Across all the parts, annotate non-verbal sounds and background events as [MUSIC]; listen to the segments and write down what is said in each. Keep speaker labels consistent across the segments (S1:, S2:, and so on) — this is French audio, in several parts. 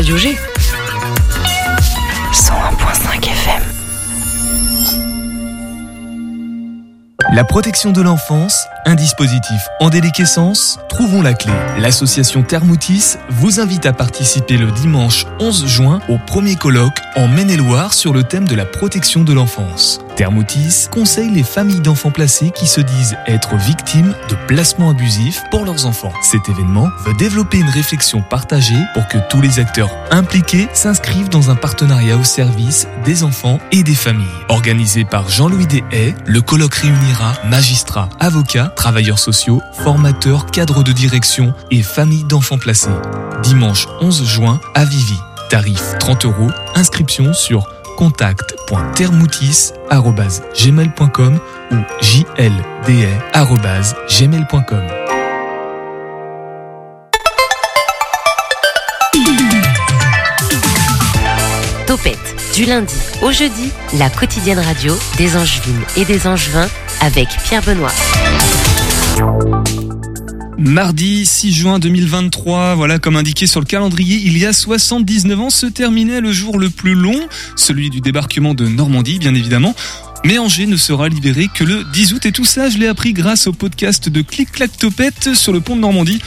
S1: Radio G. 101.5 FM.
S2: La protection de l'enfance, un dispositif en déliquescence, trouvons la clé. L'association Thermoutis vous invite à participer le dimanche 11 juin au premier colloque en Maine-et-Loire sur le thème de la protection de l'enfance. Thermoutis conseille les familles d'enfants placés qui se disent être victimes de placements abusifs pour leurs enfants. Cet événement veut développer une réflexion partagée pour que tous les acteurs impliqués s'inscrivent dans un partenariat au service des enfants et des familles. Organisé par Jean-Louis Deshaies, le colloque réunira magistrats, avocats, travailleurs sociaux, formateurs, cadres de direction et familles d'enfants placés. Dimanche 11 juin à Vivi. Tarif 30 euros. Inscription sur contact.termoutis.gmail.com ou jlda.gmail.com.
S3: Topette, du lundi au jeudi, la quotidienne radio des Angevines et des Angevins avec Pierre Benoît.
S4: Mardi 6 juin 2023, voilà comme indiqué sur le calendrier, il y a 79 ans se terminait le jour le plus long, celui du débarquement de Normandie bien évidemment. Mais Angers ne sera libéré que le 10 août et tout ça je l'ai appris grâce au podcast de Clic Clac Topette sur le pont de Normandie.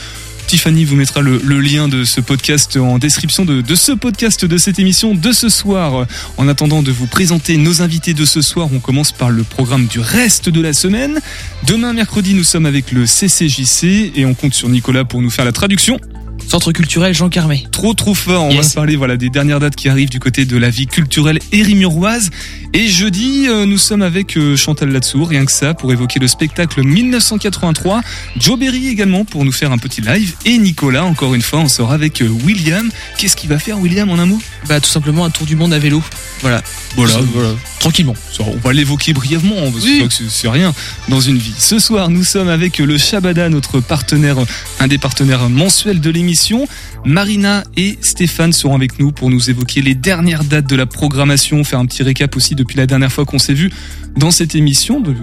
S4: Tiffany vous mettra le, lien de ce podcast en description de, de, ce podcast, de cette émission de ce soir. En attendant de vous présenter nos invités de ce soir, on commence par le programme du reste de la semaine. Demain, mercredi, nous sommes avec le CCJC et on compte sur Nicolas pour nous faire la traduction.
S5: Centre culturel Jean Carmé.
S4: Trop trop fort. On
S5: Yes.
S4: va parler voilà des dernières dates qui arrivent du côté de la vie culturelle érimuroise. Et jeudi, euh, nous sommes avec euh, Chantal Latsou, rien que ça, pour évoquer le spectacle 1983. Joe Berry également pour nous faire un petit live. Et Nicolas, encore une fois, on sera avec euh, William. Qu'est-ce qu'il va faire, William, en un mot?
S5: Bah tout simplement un tour du monde à vélo. Voilà.
S4: Voilà,
S5: voilà. Tranquillement.
S4: On va l'évoquer brièvement, hein, parce
S5: Oui.
S4: que c'est- c'est rien dans une vie. Ce soir, nous sommes avec le Shabada, notre partenaire, un des partenaires mensuels de l'émission. Marina et Stéphane seront avec nous pour nous évoquer les dernières dates de la programmation, faire un petit récap aussi depuis la dernière fois qu'on s'est vu dans cette émission, de,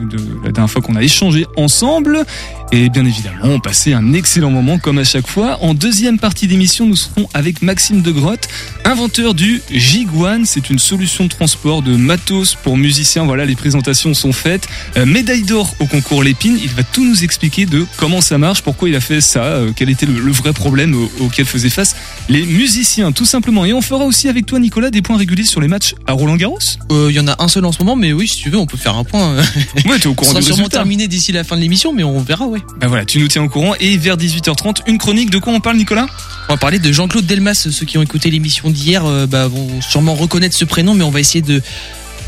S4: la dernière fois qu'on a échangé ensemble. Et bien évidemment, passer un excellent moment comme à chaque fois. En deuxième partie d'émission, nous serons avec Maxime de Grotte, inventeur du Jiguan. C'est une solution de transport de matos pour musiciens. Voilà, les présentations sont faites. Euh, médaille d'or au concours Lépine. Il va tout nous expliquer de comment ça marche, pourquoi il a fait ça, euh, quel était le, vrai problème au- auquel faisaient face les musiciens, tout simplement. Et on fera aussi avec toi, Nicolas, des points réguliers sur les matchs à Roland Garros.
S5: Euh, Il y en a un seul en ce moment, mais oui, si tu veux, on peut faire un point. [LAUGHS]
S4: Ouais, t'es au
S5: On
S4: courant
S5: sera
S4: du
S5: sûrement
S4: résultat.
S5: terminé d'ici la fin de l'émission, mais on verra, ouais.
S4: Ben voilà, tu nous tiens au courant. Et vers 18h30, une chronique. De quoi on parle, Nicolas?
S5: On va parler de Jean-Claude Delmas. Ceux qui ont écouté l'émission d'hier euh, bah, vont sûrement reconnaître ce prénom, mais on va essayer de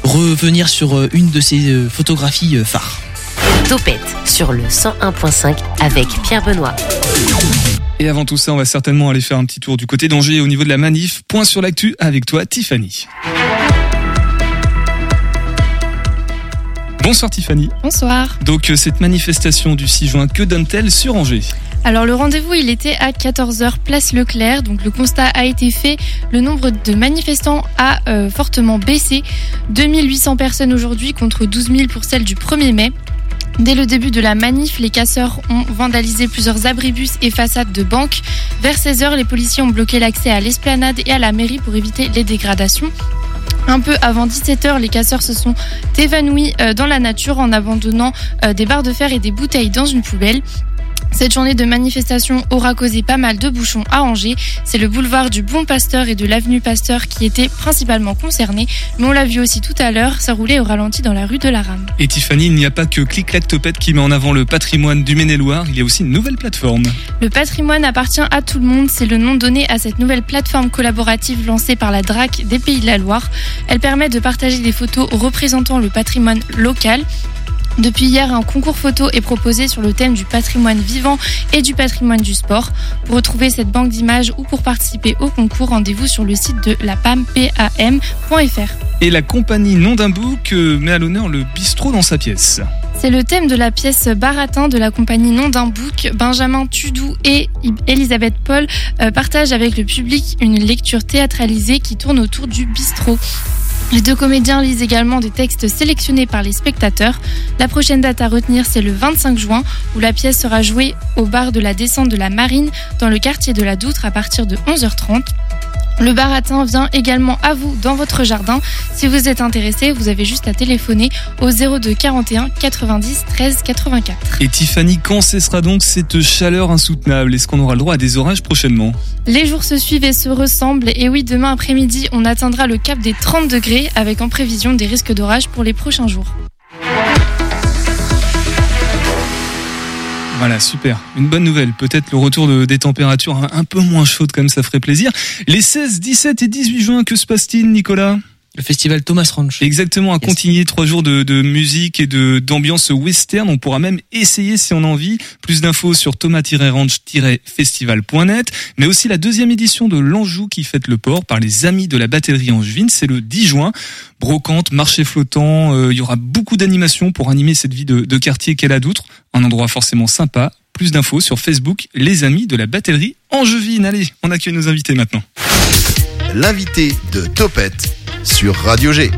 S5: revenir sur euh, une de ses euh, photographies euh, phares.
S3: Topette sur le 101.5 avec Pierre Benoît.
S4: Et avant tout ça, on va certainement aller faire un petit tour du côté d'Angers au niveau de la manif. Point sur l'actu avec toi, Tiffany. Bonsoir Tiffany.
S6: Bonsoir.
S4: Donc euh, cette manifestation du 6 juin, que donne-t-elle sur Angers?
S6: Alors le rendez-vous, il était à 14h place Leclerc. Donc le constat a été fait. Le nombre de manifestants a euh, fortement baissé. 2800 personnes aujourd'hui contre 12 000 pour celle du 1er mai. Dès le début de la manif, les casseurs ont vandalisé plusieurs abribus et façades de banques. Vers 16h, les policiers ont bloqué l'accès à l'esplanade et à la mairie pour éviter les dégradations. Un peu avant 17h, les casseurs se sont évanouis euh, dans la nature en abandonnant euh, des barres de fer et des bouteilles dans une poubelle. Cette journée de manifestation aura causé pas mal de bouchons à Angers. C'est le boulevard du Bon Pasteur et de l'avenue Pasteur qui étaient principalement concernés. Mais on l'a vu aussi tout à l'heure, ça roulait au ralenti dans la rue de la Rame.
S4: Et Tiffany, il n'y a pas que Clic Clac Topette qui met en avant le patrimoine du Maine-et-Loire, il y a aussi une nouvelle plateforme.
S6: Le patrimoine appartient à tout le monde, c'est le nom donné à cette nouvelle plateforme collaborative lancée par la DRAC des Pays de la Loire. Elle permet de partager des photos représentant le patrimoine local. Depuis hier, un concours photo est proposé sur le thème du patrimoine vivant et du patrimoine du sport. Pour retrouver cette banque d'images ou pour participer au concours, rendez-vous sur le site de la PAM.fr.
S4: Et la compagnie Nom d'un Bouc euh, met à l'honneur le bistrot dans sa pièce.
S6: C'est le thème de la pièce Baratin de la compagnie Non d'un bouc. Benjamin Tudou et Elisabeth Paul euh, partagent avec le public une lecture théâtralisée qui tourne autour du bistrot. Les deux comédiens lisent également des textes sélectionnés par les spectateurs. La prochaine date à retenir, c'est le 25 juin, où la pièce sera jouée au bar de la descente de la Marine, dans le quartier de la Doutre, à partir de 11h30. Le baratin vient également à vous dans votre jardin. Si vous êtes intéressé, vous avez juste à téléphoner au 02 41 90 13 84.
S4: Et Tiffany, quand cessera donc cette chaleur insoutenable Est-ce qu'on aura le droit à des orages prochainement?
S6: Les jours se suivent et se ressemblent. Et oui, demain après-midi, on atteindra le cap des 30 degrés avec en prévision des risques d'orage pour les prochains jours.
S4: Voilà, super. Une bonne nouvelle. Peut-être le retour de, des températures un, un peu moins chaudes, comme ça ferait plaisir. Les 16, 17 et 18 juin, que se passe-t-il, Nicolas?
S5: Le festival Thomas Ranch.
S4: Exactement, à continuer trois jours de, de musique et de d'ambiance western. On pourra même essayer si on a envie. Plus d'infos sur thomas-ranch-festival.net. Mais aussi la deuxième édition de l'Anjou qui fête le port par les amis de la batterie angevine. C'est le 10 juin. Brocante, marché flottant. euh, Il y aura beaucoup d'animations pour animer cette vie de, de quartier qu'est la Doutre. Un endroit forcément sympa. Plus d'infos sur Facebook, les amis de la batterie angevine. Allez, on accueille nos invités maintenant.
S7: L'invité de Topette sur Radio G.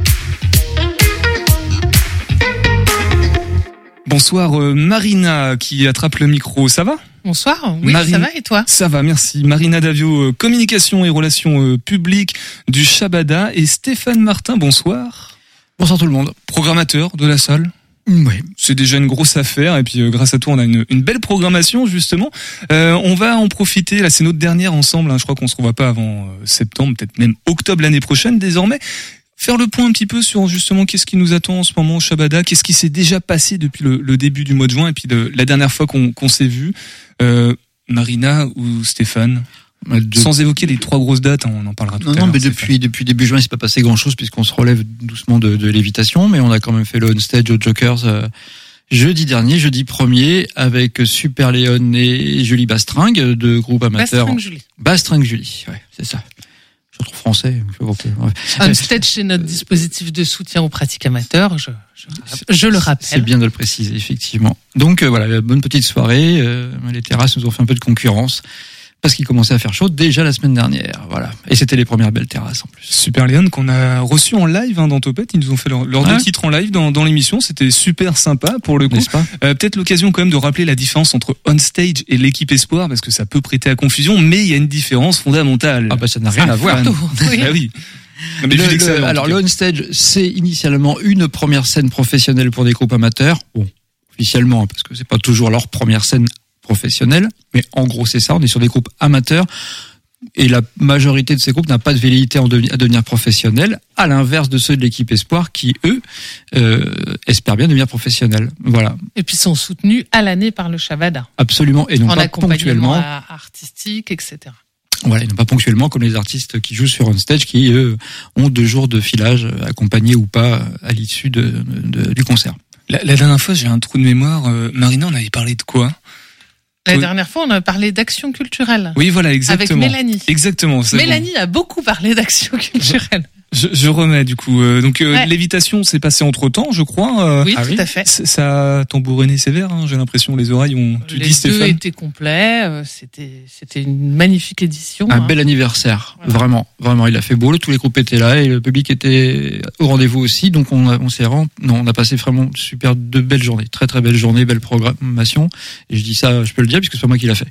S4: Bonsoir euh, Marina qui attrape le micro, ça va?
S8: Bonsoir, oui,
S4: Marine-
S8: ça va et toi?
S4: Ça va, merci. Marina Davio, euh, communication et relations euh, publiques du Shabada et Stéphane Martin, bonsoir.
S9: Bonsoir tout le monde.
S4: Programmateur de la salle.
S9: Oui.
S4: C'est déjà une grosse affaire et puis euh, grâce à toi on a une, belle programmation justement. Euh, on va en profiter, là c'est notre dernière ensemble, hein. je crois qu'on se revoit pas avant euh, septembre, peut-être même octobre l'année prochaine désormais. Faire le point un petit peu sur justement qu'est-ce qui nous attend en ce moment au Shabada, qu'est-ce qui s'est déjà passé depuis le, début du mois de juin et puis de, la dernière fois qu'on s'est vu. Marina ou Stéphane?
S9: De-
S4: Sans évoquer les trois grosses dates, hein, on en parlera tout
S9: Non,
S4: à
S9: non,
S4: l'heure.
S9: mais
S4: c'est
S9: depuis, depuis début juin, il s'est pas passé grand chose puisqu'on se relève doucement de, de l'évitation, mais on a quand même fait le on-stage aux Jokers euh, jeudi dernier, jeudi premier, avec Super Léon et Julie Bastringue de groupe amateur.
S8: Bastringue Julie.
S9: Bastringue Julie, ouais, c'est ça. Je retrouve français. je.
S8: Un stage chez notre dispositif de soutien aux pratiques amateurs, je, je, je le
S9: C'est
S8: rappelle.
S9: bien de le préciser, effectivement. Donc euh, voilà, bonne petite soirée. euh, les terrasses nous ont fait un peu de concurrence parce qu'il commençait à faire chaud déjà la semaine dernière. Voilà. Et c'était les premières belles terrasses en plus.
S4: Super Léon qu'on a reçu en live hein, dans Topette. Ils nous ont fait leur, leur
S9: Ouais.
S4: deux titres en live dans, dans l'émission. C'était super sympa pour le coup. Euh, Peut-être l'occasion quand même de rappeler la différence entre on stage et l'équipe espoir parce que ça peut prêter à confusion, mais il y a une différence fondamentale.
S9: Ah bah ça n'a rien à voir. [LAUGHS]
S8: Oui.
S4: Ah oui. Non, mais
S9: Le- le- alors le on stage, c'est initialement une première scène professionnelle pour des groupes amateurs. Bon, officiellement, hein, parce que c'est pas toujours leur première scène professionnelle, mais en gros c'est ça. On est sur des groupes amateurs. Et la majorité de ces groupes n'a pas de velléité à devenir professionnels, à l'inverse de ceux de l'équipe Espoir qui, eux, euh, espèrent bien devenir professionnels. Voilà,
S8: Et puis sont soutenus à l'année par le Shabada.
S9: absolument, et non
S8: en
S9: pas ponctuellement.
S8: artistique, etc.
S9: Voilà, et non pas ponctuellement comme les artistes qui jouent sur on stage, qui eux ont deux jours de filage, accompagnés ou pas à l'issue de, de- du concert.
S4: La, la dernière fois, j'ai un trou de mémoire. Euh, Marina, on avait parlé de quoi?
S8: La dernière fois, on a parlé d'action culturelle.
S4: Oui, voilà,
S8: Avec
S4: exactement.
S8: Mélanie.
S4: Exactement. bon.
S8: Mélanie a beaucoup parlé d'action [LAUGHS] culturelle.
S4: Je, je remets du coup. Euh, donc euh,
S8: Ouais.
S4: l'évitation s'est passée entre temps, je crois. Euh,
S8: Oui,
S9: ah
S8: tout
S9: oui
S8: à fait.
S4: Ça a tambouriné sévère. Hein, j'ai l'impression les oreilles ont. Tu
S8: Les
S4: dis
S8: deux
S4: Stéphane.
S8: étaient complets. euh, C'était, c'était une magnifique édition.
S9: Un
S8: hein.
S9: bel anniversaire,
S8: Voilà.
S9: vraiment, vraiment. Il a fait beau, tous les groupes étaient là et le public était au rendez-vous aussi. Donc on, a, on s'est vraiment, non, on a passé vraiment super de belles journées, très très belles journées, belle programmation. Et je dis ça, je peux le dire puisque c'est pas moi qui l'a fait.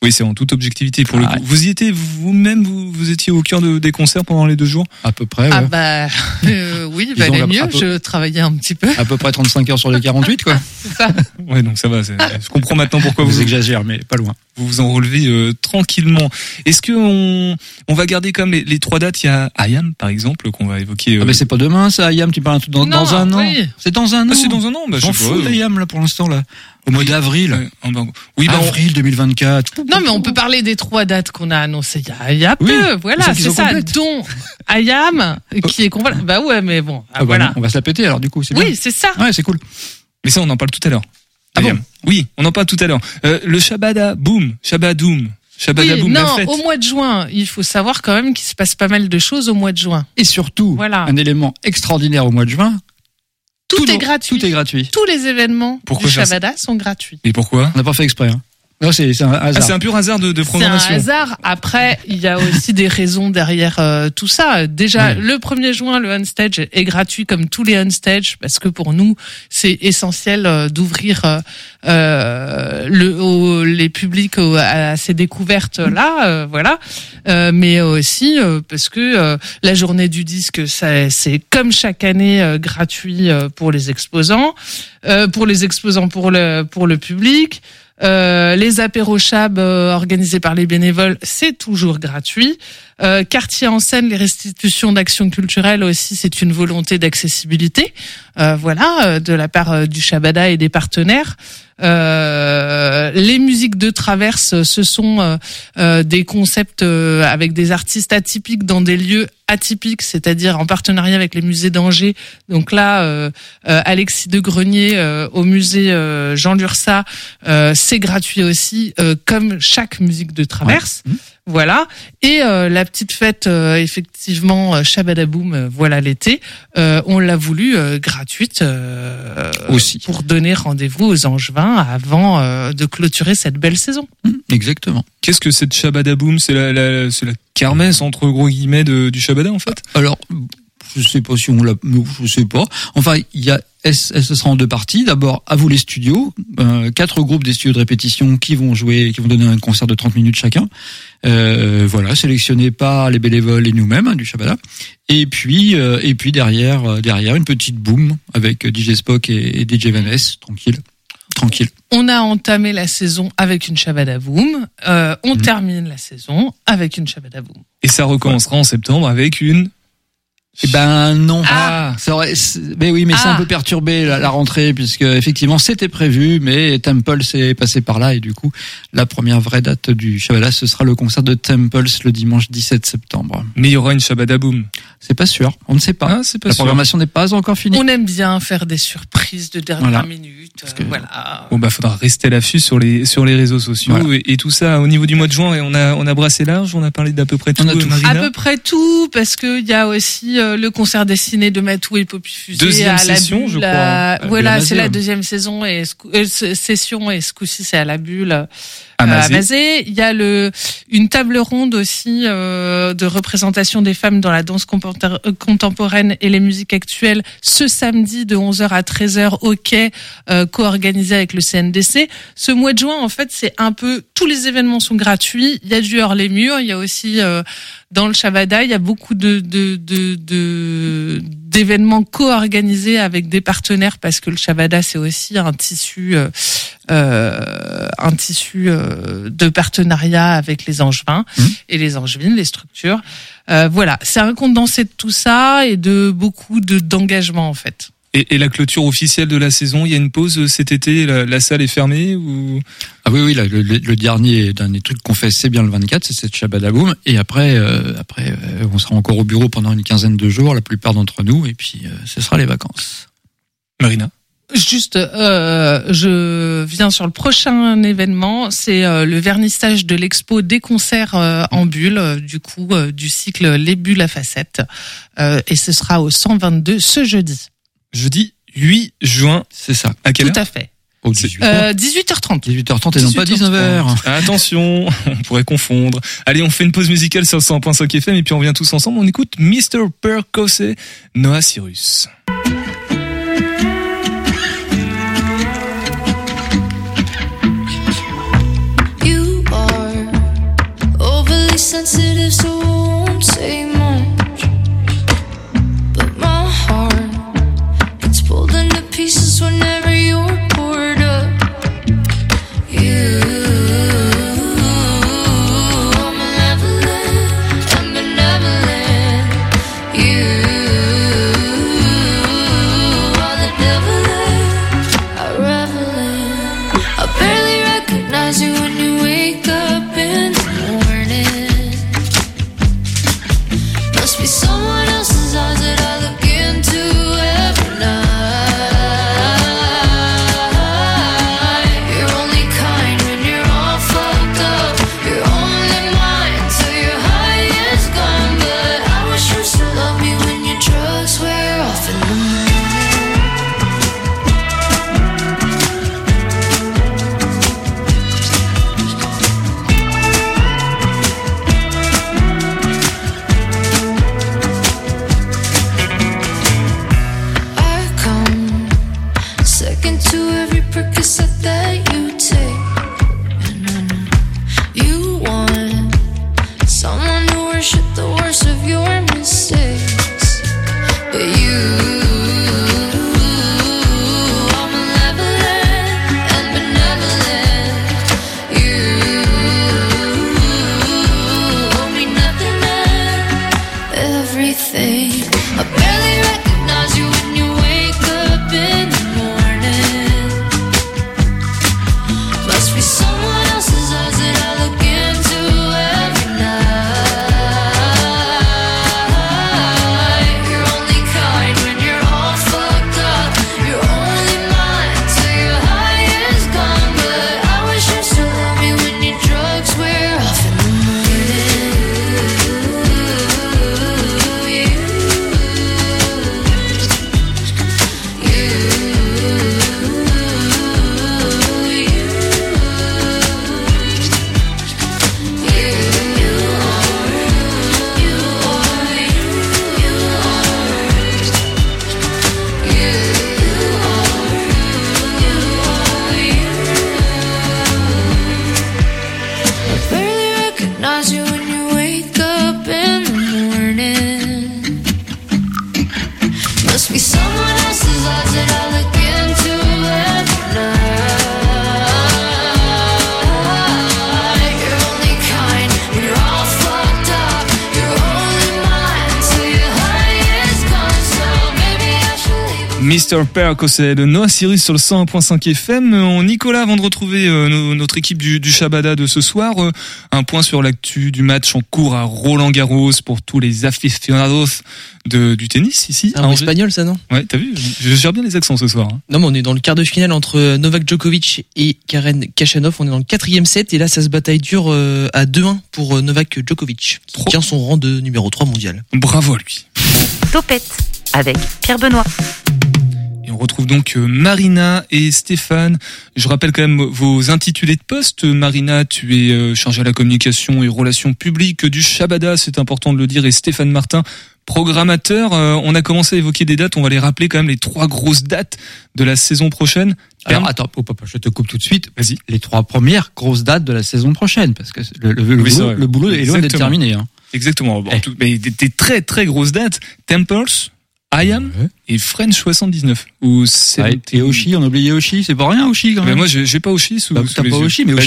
S4: Oui, c'est en toute objectivité pour le
S9: Ah,
S4: coup. Vous y étiez vous-même, vous, vous étiez au cœur de, des concerts pendant les deux jours.
S9: À peu près,
S8: Ah
S9: ouais.
S8: bah [LAUGHS] euh, oui, il
S9: Disons
S8: valait
S9: la-
S8: mieux.
S9: peu.
S8: Je travaillais un petit peu.
S9: à peu près 35 heures sur les 48, quoi. [LAUGHS]
S8: C'est ça.
S4: Ouais, donc ça va. c'est- Je comprends maintenant pourquoi
S9: vous
S4: vous
S9: exagérez, mais pas loin.
S4: vous, vous en relevez euh, tranquillement. Est-ce que on, on va garder comme les, les trois dates? Il y a Ayam par exemple qu'on va évoquer. euh,
S9: Ah, mais c'est pas demain, ça, Ayam, tu parles un truc dans,
S8: Non,
S9: dans un an. C'est dans un an.
S4: ah, c'est dans un an. Bah,
S9: J'en
S4: je sais pas, euh,
S9: d'Ayam, là, pour l'instant, là. Au mois d'avril.
S4: bah, oui, bah, on-
S9: Avril 2024.
S8: Non, mais on peut parler des trois dates qu'on a annoncées il y a, il y a
S9: Oui,
S8: peu. Voilà, c'est ça.
S9: complètes.
S8: Dont Ayam, qui est complet. Bah ouais, mais bon, ah,
S9: Ah, bah,
S8: voilà.
S9: On va se la péter, alors, du coup, c'est bien.
S8: Oui, c'est ça.
S9: Ouais, c'est cool.
S4: mais ça on en parle tout à l'heure.
S9: Ah bon
S4: Oui, on en parle tout à l'heure. Euh, le Shabada, boom, Shabadoum, Shabada
S8: Oui, non, au mois de juin, il faut savoir quand même qu'il se passe pas mal de choses au mois de juin.
S9: Et surtout,
S8: Voilà.
S9: un élément extraordinaire au mois de juin,
S8: Tout, est gratuit.
S9: Tout est gratuit.
S8: Tous les événements
S4: Pourquoi
S8: du Shabada sont gratuits.
S4: Et pourquoi?
S9: On n'a pas fait exprès. Hein. Non, c'est c'est un
S4: Ah,
S9: hasard.
S4: c'est un pur hasard de, de
S8: C'est un
S4: programmation.
S8: hasard. Après, il y a aussi des raisons derrière euh, tout ça. Déjà, le 1er juin, le on-stage est gratuit comme tous les on-stage parce que pour nous, c'est essentiel euh, d'ouvrir euh, euh, le, au- les publics au- à ces découvertes-là. euh, voilà. Euh, mais aussi euh, parce que euh, la journée du disque, ça- c'est comme chaque année euh, gratuit euh, pour les exposants, euh, pour les exposants pour le pour le public. Euh, les apéros chab euh, organisés par les bénévoles, c'est toujours gratuit. Euh, quartier en scène, les restitutions d'actions culturelles aussi, c'est une volonté d'accessibilité. Euh, voilà, de la part du Shabada et des partenaires. Euh, les musiques de traverse, ce sont euh, euh, des concepts avec des artistes atypiques dans des lieux atypiques, c'est-à-dire en partenariat avec les musées d'Angers. Donc là, Alexis de Grenier au musée Jean Lursa, c'est gratuit aussi, comme chaque musique de traverse.
S9: Ouais.
S8: Voilà. Et euh, la petite fête, euh, effectivement, euh, Shabadaboum, euh, voilà l'été, euh, on l'a voulu euh, gratuite euh,
S9: Aussi.
S8: pour donner rendez-vous aux Angevins avant euh, de clôturer cette belle saison.
S9: Exactement.
S4: Qu'est-ce que cette Shabada Boom? C'est la, la, c'est la kermesse entre gros guillemets de- du Shabada en fait?
S9: Alors, je sais pas si on l'a, je sais pas. Enfin, il y a, ce sera en deux parties. D'abord, à vous les studios, euh, quatre groupes des studios de répétition qui vont jouer, qui vont donner un concert de 30 minutes chacun. Euh, voilà, sélectionnés par les bénévoles et nous-mêmes hein, du Shabada. Et puis, euh, et puis derrière, euh, derrière une petite boom avec DJ Spock et, et DJ Van Ness, tranquille, tranquille.
S8: On a entamé la saison avec une Shabadaboum. Euh, on
S9: Mhm.
S8: termine la saison avec une Shabadaboum.
S4: Et ça recommencera en septembre avec une.
S9: Eh ben non.
S4: Ah.
S9: Ça aurait, c'est- mais oui, mais c'est
S8: Ah.
S9: un peu perturbé la, la rentrée puisque effectivement c'était prévu, mais Temple s'est passé par là et du coup la première vraie date du Shabbat ce sera le concert de Temples le dimanche 17 septembre.
S4: Mais il y aura une Shabada Boom.
S9: C'est pas sûr, on ne sait pas.
S4: Ah, c'est pas
S9: la
S4: sûr.
S9: programmation n'est pas encore finie.
S8: On aime bien faire des surprises de dernière
S9: Voilà.
S8: minute.
S9: Parce que-
S8: euh, voilà.
S4: Bon bah faudra rester à l'affût sur les sur les réseaux sociaux
S9: Voilà.
S4: et, et tout ça au niveau du mois de juin et on a on a brassé large, on a parlé d'à peu près tout,
S9: On a tout.
S4: euh, Marina.
S8: À peu près tout, parce que il y a aussi euh, le concert dessiné de Matou et Poppy Fusée
S4: Deuxième
S8: à la
S4: session,
S8: Bulle,
S4: je crois.
S8: à-
S9: À
S8: Voilà, c'est la deuxième saison et ce euh, session et ce coup-ci c'est à la Bulle.
S4: À
S8: euh. Il y a le une table ronde aussi euh, de représentation des femmes dans la danse euh, contemporaine et les musiques actuelles ce samedi de 11h à 13h au quai euh, co-organisé avec le CNDC. Ce mois de juin en fait, c'est un peu tous les événements sont gratuits, il y a du hors les murs, il y a aussi euh, dans le Shabada, il y a beaucoup de de de de- d'événements co-organisés avec des partenaires parce que le Shabada c'est aussi un tissu euh, euh, un tissu euh, de partenariat avec les Angevins
S9: Mhm.
S8: et les Angevines, les structures. Euh, voilà, c'est un condensé de tout ça et de beaucoup de d'engagement en fait.
S4: Et, et la clôture officielle de la saison, il y a une pause cet été, la, la salle est fermée ou?
S9: Ah oui, oui, là, le, le dernier dernier truc qu'on fait, c'est bien le 24, c'est cette Shabadaboum. Et après, euh, après, euh, on sera encore au bureau pendant une quinzaine de jours, la plupart d'entre nous, et puis euh, ce sera les vacances.
S4: Marina?
S8: Juste, euh, je viens sur le prochain événement, c'est euh, le vernissage de l'expo des concerts euh, en bulle, euh, du coup, euh, du cycle Les bulles à facettes, Euh, et ce sera au 122 ce jeudi.
S4: Jeudi 8 juin,
S9: C'est ça.
S4: à quelle
S8: Tout
S4: heure
S8: à fait.
S4: C'est-
S9: 18h.
S8: Euh, 18h30.
S9: 18h30 et non pas
S4: 18h30.
S9: 19h.
S4: Attention, [LAUGHS] on pourrait confondre. Allez, on fait une pause musicale sur le 100.5 FM et puis on revient tous ensemble. On écoute Mr. Percocet, Noah Cyrus.
S10: You are overly sensitive, so won't say suena
S4: Mr. Percocet de Noah Cyrus sur le 101.5 FM. Euh, Nicolas, avant de retrouver euh, no- notre équipe du, du Shabada de ce soir, euh, un point sur l'actu du match en cours à Roland Garros pour tous les aficionados de, du tennis ici.
S5: C'est un espagnol, ça, non
S4: Ouais, t'as vu Je gère bien les accents ce soir. hein.
S5: Non, mais on est dans le quart de finale entre Novak Djokovic et Karen Kachanov. On est dans le quatrième set et là, ça se bataille dur euh, à 2-1 pour Novak Djokovic, qui
S4: Trop.
S5: tient son rang de numéro 3 mondial.
S4: Bravo à lui.
S3: Topette avec Pierre Benoît.
S4: Retrouve donc euh, Marina et Stéphane. Je rappelle quand même vos intitulés de poste. Marina, tu es euh, chargée à la communication et relations publiques du Shabada, c'est important de le dire. Et Stéphane Martin, programmateur. Euh, on a commencé à évoquer des dates. On va les rappeler quand même les trois grosses dates de la saison prochaine.
S9: Alors attends, hop, je te coupe tout de suite.
S4: Vas-y.
S9: Les trois premières grosses dates de la saison prochaine, parce que le, le- le
S4: Oui,
S9: boulot,
S4: vrai.
S9: le boulot est loin d'être terminé. Hein.
S4: Exactement. Bon,
S9: Eh.
S4: tout- mais des, des très très grosses dates. Temples, I Am
S9: Ouais.
S4: et French 79. Ou c'est
S9: et Oshi, on a oublié Oshi, c'est pas rien Oshi quand même.
S4: moi, j'ai pas Oshi sous,
S9: Bah,
S4: sous
S9: t'as
S4: les
S9: pas. Oshi, mais
S4: Bah,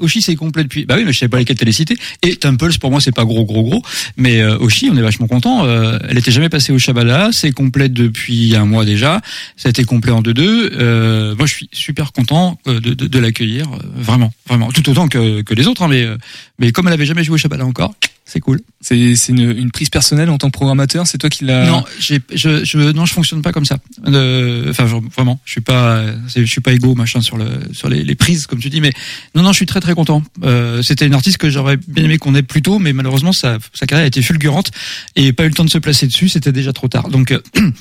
S9: Oshi, c'est complet depuis. Bah oui, mais je savais pas lesquels t'allais citer. Et Temples, pour moi, c'est pas gros, gros, gros. Mais euh, Oshi, on est vachement content. Euh, elle était jamais passée au Shabada. C'est complet depuis un mois déjà. Ça a été complet en 2-2. Euh, moi, je suis super content euh, de, de, de l'accueillir. euh, Vraiment, vraiment. Tout autant que, que les autres. Hein, mais, euh, mais comme elle avait jamais joué au Shabada encore, c'est cool.
S4: C'est une, une prise personnelle en tant que programmateur. C'est toi qui l'as.
S9: Non, je, je, non, je fonctionne pas comme ça. Euh, Enfin, vraiment, je suis pas, je suis pas égo machin sur le, sur les, les prises comme tu dis. Mais non, non, je suis très très content. Euh, C'était une artiste que j'aurais bien aimé qu'on ait plus tôt, mais malheureusement, sa, sa carrière a été fulgurante et pas eu le temps de se placer dessus. C'était déjà trop tard. Donc euh, [CLEARS THROAT]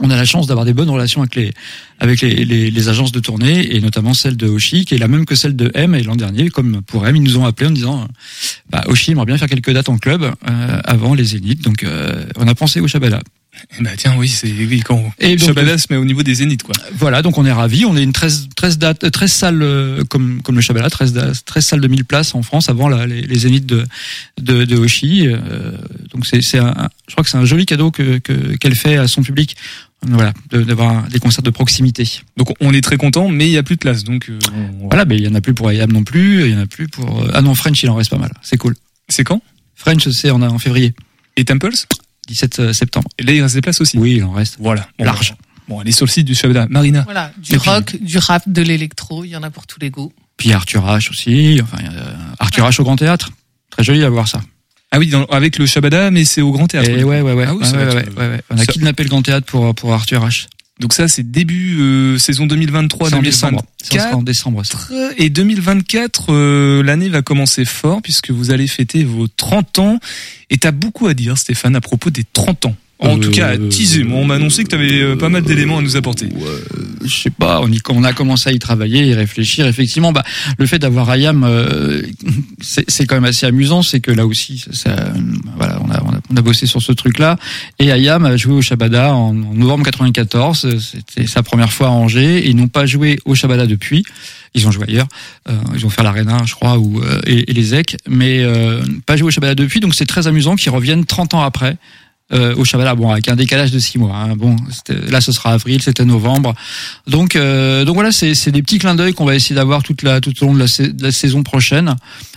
S9: On a la chance d'avoir des bonnes relations avec les avec les, agences de tournée et notamment celle de Oshi qui est la même que celle de M et l'an dernier comme pour M ils nous ont appelé en disant bah Oshi aimerait bien faire quelques dates en club euh, avant les Zéniths. Donc euh, on a pensé au Shabada
S4: Bah tiens, oui, c'est oui quand
S9: Et donc,
S4: Shabada se met au niveau des zéniths quoi.
S9: Voilà, donc on est ravis. On est une 13, 13, dates, euh, 13 salles euh, comme, comme le Shabala, 13, da- 13 salles de 1000 places en France avant la, les, les zéniths de, de, de Hoshi. Euh, donc c'est, c'est un, je crois que c'est un joli cadeau que, que, qu'elle fait à son public. Voilà, de- d'avoir des concerts de proximité.
S4: Donc on est très content, mais il y a plus de place. Donc euh, on-
S9: Voilà, mais il y en a plus pour IAM non plus. Il y en a plus pour. euh, Ah non, French, il en reste pas mal. C'est cool.
S4: c'est quand?
S9: French, c'est en, en février,
S4: Et Temples?
S9: 17 septembre.
S4: Et là il reste des places aussi.
S9: Oui, il en reste.
S4: Voilà. Bon,
S9: Large.
S4: Bon, elle est sur le site du Shabada. Marina.
S8: Voilà, du
S9: Et puis-
S8: rock, du rap, de l'électro, il y en a pour tous les goûts.
S9: Puis Arthur H aussi. Enfin, euh, Arthur H au Grand Théâtre. Très joli à voir ça.
S4: Ah oui, dans- avec le Shabada, mais c'est au Grand Théâtre.
S9: Et ouais, ouais, ouais.
S4: Ah oui,
S9: ouais, ouais, ouais, ouais. On a
S4: ça-
S9: kidnappé le Grand Théâtre pour, pour Arthur H.
S4: Donc ça, c'est début euh, saison 2023,
S9: C'est en décembre.
S4: 2024.
S9: Ça sera en décembre, ça.
S4: Et 2024, euh, l'année va commencer fort puisque vous allez fêter vos 30 ans. Et t'as beaucoup à dire, Stéphane, à propos des 30 ans. En
S9: Euh,
S4: tout cas, à teaser. Moi, on m'a annoncé que t'avais euh, pas mal d'éléments à nous apporter.
S9: Je sais pas, on, y, on a commencé à y travailler, y réfléchir. Effectivement, bah, le fait d'avoir Ayam, euh, [LAUGHS] c'est c'est quand même assez amusant. C'est que là aussi, ça, ça, voilà, on a, on, a, on a bossé sur ce truc-là. Et Ayam a joué au Shabada en, en novembre 94. C'était sa première fois à Angers. Et ils n'ont pas joué au Shabada depuis. Ils ont joué ailleurs. Euh, ils ont fait l'Arena, je crois, ou euh, et, et les EC, mais euh, pas joué au Shabada depuis. Donc c'est très amusant qu'ils reviennent 30 ans après euh, au Shabada. Bon, avec un décalage de six mois. hein. Bon, c'était- là, ce sera avril, c'était novembre. Donc, euh, donc voilà, c'est c'est des petits clins d'œil qu'on va essayer d'avoir toute la tout au long de la, sa- de la saison prochaine.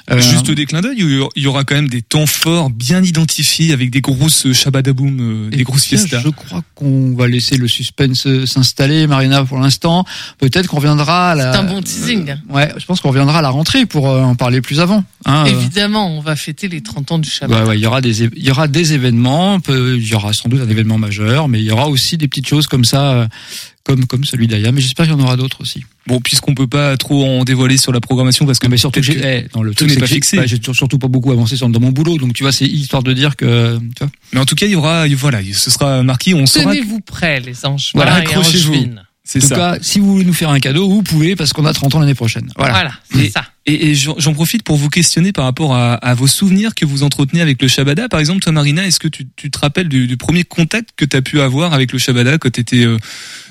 S9: Euh,
S4: Juste des clins d'œil, il y aura quand même des temps forts bien identifiés avec des grosses Shabadaboom, euh, des
S9: Et
S4: grosses fiestas.
S9: Je crois qu'on va laisser le suspense euh, s'installer, Marina, pour l'instant. Peut-être qu'on reviendra à la.
S8: C'est un bon teasing.
S9: Euh, ouais, je pense qu'on reviendra à la rentrée pour euh, en parler plus avant. Hein, euh.
S8: Évidemment, on va fêter les 30 ans du Shabbat.
S9: Ouais, ouais, il y aura des, il y aura des événements, il y aura sans doute un événement majeur, mais il y aura aussi des petites choses comme ça, euh, comme comme celui d'Aya. Mais j'espère qu'il y en aura d'autres aussi.
S4: Bon, puisqu'on peut pas trop en dévoiler sur la programmation parce que
S9: mais surtout,
S4: que
S9: eh, dans le
S4: tout
S9: truc,
S4: n'est pas fixé.
S9: bah, j'ai sur- surtout pas beaucoup avancé dans mon boulot, donc tu vois, c'est histoire de dire que, tu vois.
S4: Mais en tout cas, il y aura, voilà, ce sera marqué, on
S8: Tenez-vous prêts, les anges.
S9: Voilà,
S8: et
S4: accrochez-vous. C'est
S9: En tout
S4: ça.
S9: cas, si vous voulez nous faire un cadeau, vous pouvez parce qu'on a 30 ans l'année prochaine. Voilà.
S8: Voilà, c'est
S4: Et-
S8: ça.
S4: Et, et j'en profite pour vous questionner par rapport à, à vos souvenirs que vous entretenez avec le Shabada. Par exemple, toi, Marina, est-ce que tu, tu te rappelles du, du premier contact que tu as pu avoir avec le Shabada quand tu étais,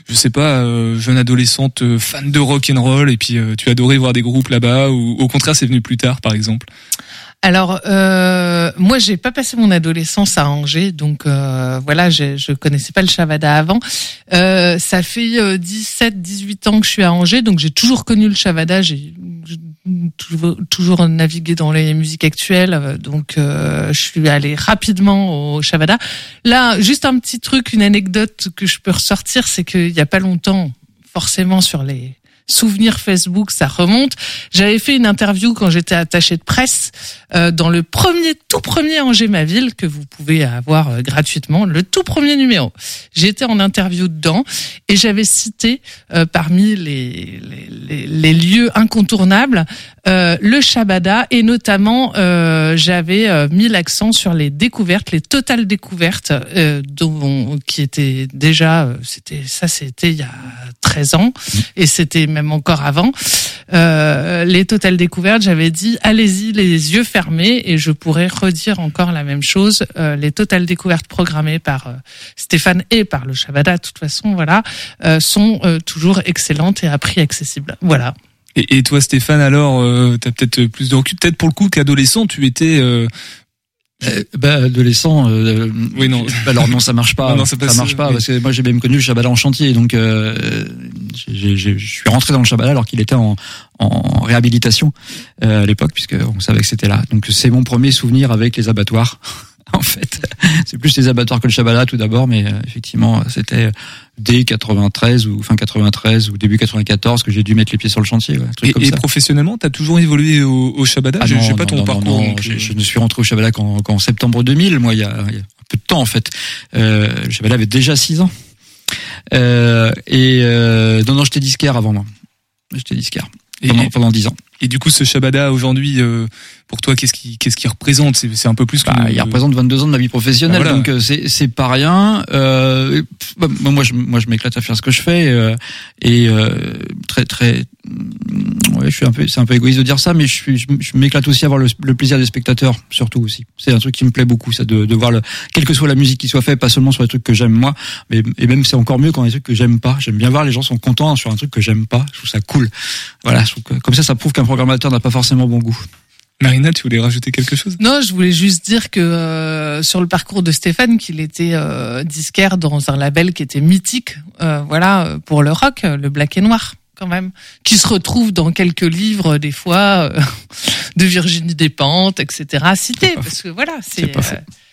S4: je sais pas, euh, jeune adolescente euh, fan de rock and roll et puis euh, tu adorais voir des groupes là-bas ou au contraire c'est venu plus tard, par exemple?
S8: Alors, euh, moi, j'ai pas passé mon adolescence à Angers, donc euh, voilà, je, connaissais pas le Shavada avant. Euh, ça fait euh, 17, 18 ans que je suis à Angers, donc j'ai toujours connu le Shavada. J'ai toujours, toujours navigué dans les musiques actuelles, euh, donc euh, je suis allée rapidement au Shavada. Là, juste un petit truc, une anecdote que je peux ressortir, c'est qu'il y a pas longtemps, forcément sur les souvenirs Facebook, ça remonte. J'avais fait une interview quand j'étais attachée de presse euh, dans le premier, tout premier Angers ma ville que vous pouvez avoir euh, gratuitement, le tout premier numéro. J'étais en interview dedans et j'avais cité euh, parmi les, les, les lieux incontournables euh, le Shabada et notamment euh, j'avais euh, mis l'accent sur les découvertes, les totales découvertes euh, dont, qui étaient déjà, c'était ça c'était il y a 13 ans et c'était même encore avant. Les totales découvertes, j'avais dit allez-y les yeux fermés et je pourrais redire encore la même chose. Les totales découvertes programmées par Stéphane et par le Shabada, de toute façon, voilà, sont toujours excellentes et à prix accessible. Voilà.
S4: Et, et toi, Stéphane, alors, euh, t'as peut-être plus de recul. Peut-être pour le coup qu'adolescent, tu étais. euh,
S9: Euh, bah, adolescent. euh,
S4: Oui, non.
S9: bah, alors non, ça marche pas. [LAUGHS]
S4: Non, non,
S9: ça
S4: pas
S9: marche
S4: ça,
S9: pas
S4: oui.
S9: parce que moi j'ai même connu le Shabada en chantier, donc euh, je suis rentré dans le Shabada alors qu'il était en, en réhabilitation euh, à l'époque, puisque on savait que c'était là. Donc c'est mon premier souvenir avec les abattoirs. [LAUGHS] [LAUGHS] En fait, c'est plus les abattoirs que le Shabada tout d'abord, mais euh, effectivement, c'était dès 93 ou fin 93 ou début 94 que j'ai dû mettre les pieds sur le chantier. ouais, truc
S4: et
S9: comme
S4: et
S9: ça.
S4: professionnellement, t'as toujours évolué au, au Shabada
S9: Ah
S4: j'ai pas
S9: non,
S4: ton
S9: non,
S4: parcours.
S9: non, je,
S4: euh,
S9: je ne suis rentré au Shabada qu'en qu'en septembre 2000. Moi, il y, a, il y a un peu de temps en fait. Euh, le Shabada avait déjà 6 ans. Euh, et euh, non, non, j'étais disquaire avant moi. J'étais disquaire
S4: et-
S9: pendant, pendant 10 ans.
S4: Et du coup, ce Shabada aujourd'hui, euh, pour toi, qu'est-ce qui, qu'est-ce qui représente? C'est c'est un peu plus que.
S9: Bah, il représente 22 ans de ma vie professionnelle,
S4: Bah, voilà.
S9: donc euh, c'est c'est pas rien. Euh, bah, moi, je moi, je m'éclate à faire ce que je fais euh, et euh, très très. mm, Ouais, je suis un peu, c'est un peu égoïste de dire ça, mais je suis, je, je m'éclate aussi à voir le, le plaisir des spectateurs, surtout aussi. C'est un truc qui me plaît beaucoup, ça, de, de voir le, quelle que soit la musique qui soit faite, pas seulement sur les trucs que j'aime moi, mais et même c'est encore mieux quand les trucs que j'aime pas. J'aime bien voir les gens sont contents sur un truc que j'aime pas. Je trouve ça cool. Voilà, je trouve que, comme ça, ça prouve qu'un programmateur n'a pas forcément bon goût.
S4: Marina, tu voulais rajouter quelque chose?
S8: Non, je voulais juste dire que euh, sur le parcours de Stéphane, qu'il était euh, disquaire dans un label qui était mythique, euh, voilà, euh, pour le rock, euh, le Black et Noir, quand même, qui se retrouve dans quelques livres des fois euh, [LAUGHS] de Virginie Despentes, etc. Cité, parce que voilà, c'est.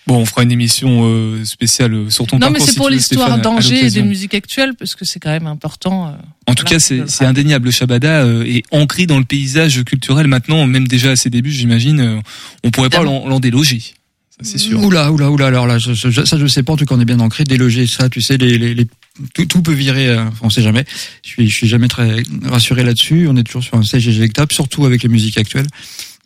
S8: Euh,
S4: Bon, on fera une émission euh, spéciale sur ton
S8: non, mais
S4: parcours.
S8: c'est
S4: si
S8: pour
S4: tu veux,
S8: l'histoire d'Angers et des musiques actuelles, parce que c'est quand même important. euh,
S4: En tout
S8: voilà,
S4: cas, c'est
S8: le
S4: c'est indéniable. Le Shabada euh, est ancré dans le paysage culturel maintenant, même déjà à ses débuts, j'imagine. euh, on pourrait pas l'en l'en déloger. Ça, c'est sûr.
S9: Oula, oula, oula. Alors là, je, je- ça, je sais pas. En tout cas, on est bien ancré. Déloger ça, tu sais, les, les, les- tout, tout peut virer. euh, on sait jamais. Je suis, je suis jamais très rassuré là-dessus. On est toujours sur un siège éjectable, surtout avec les musiques actuelles,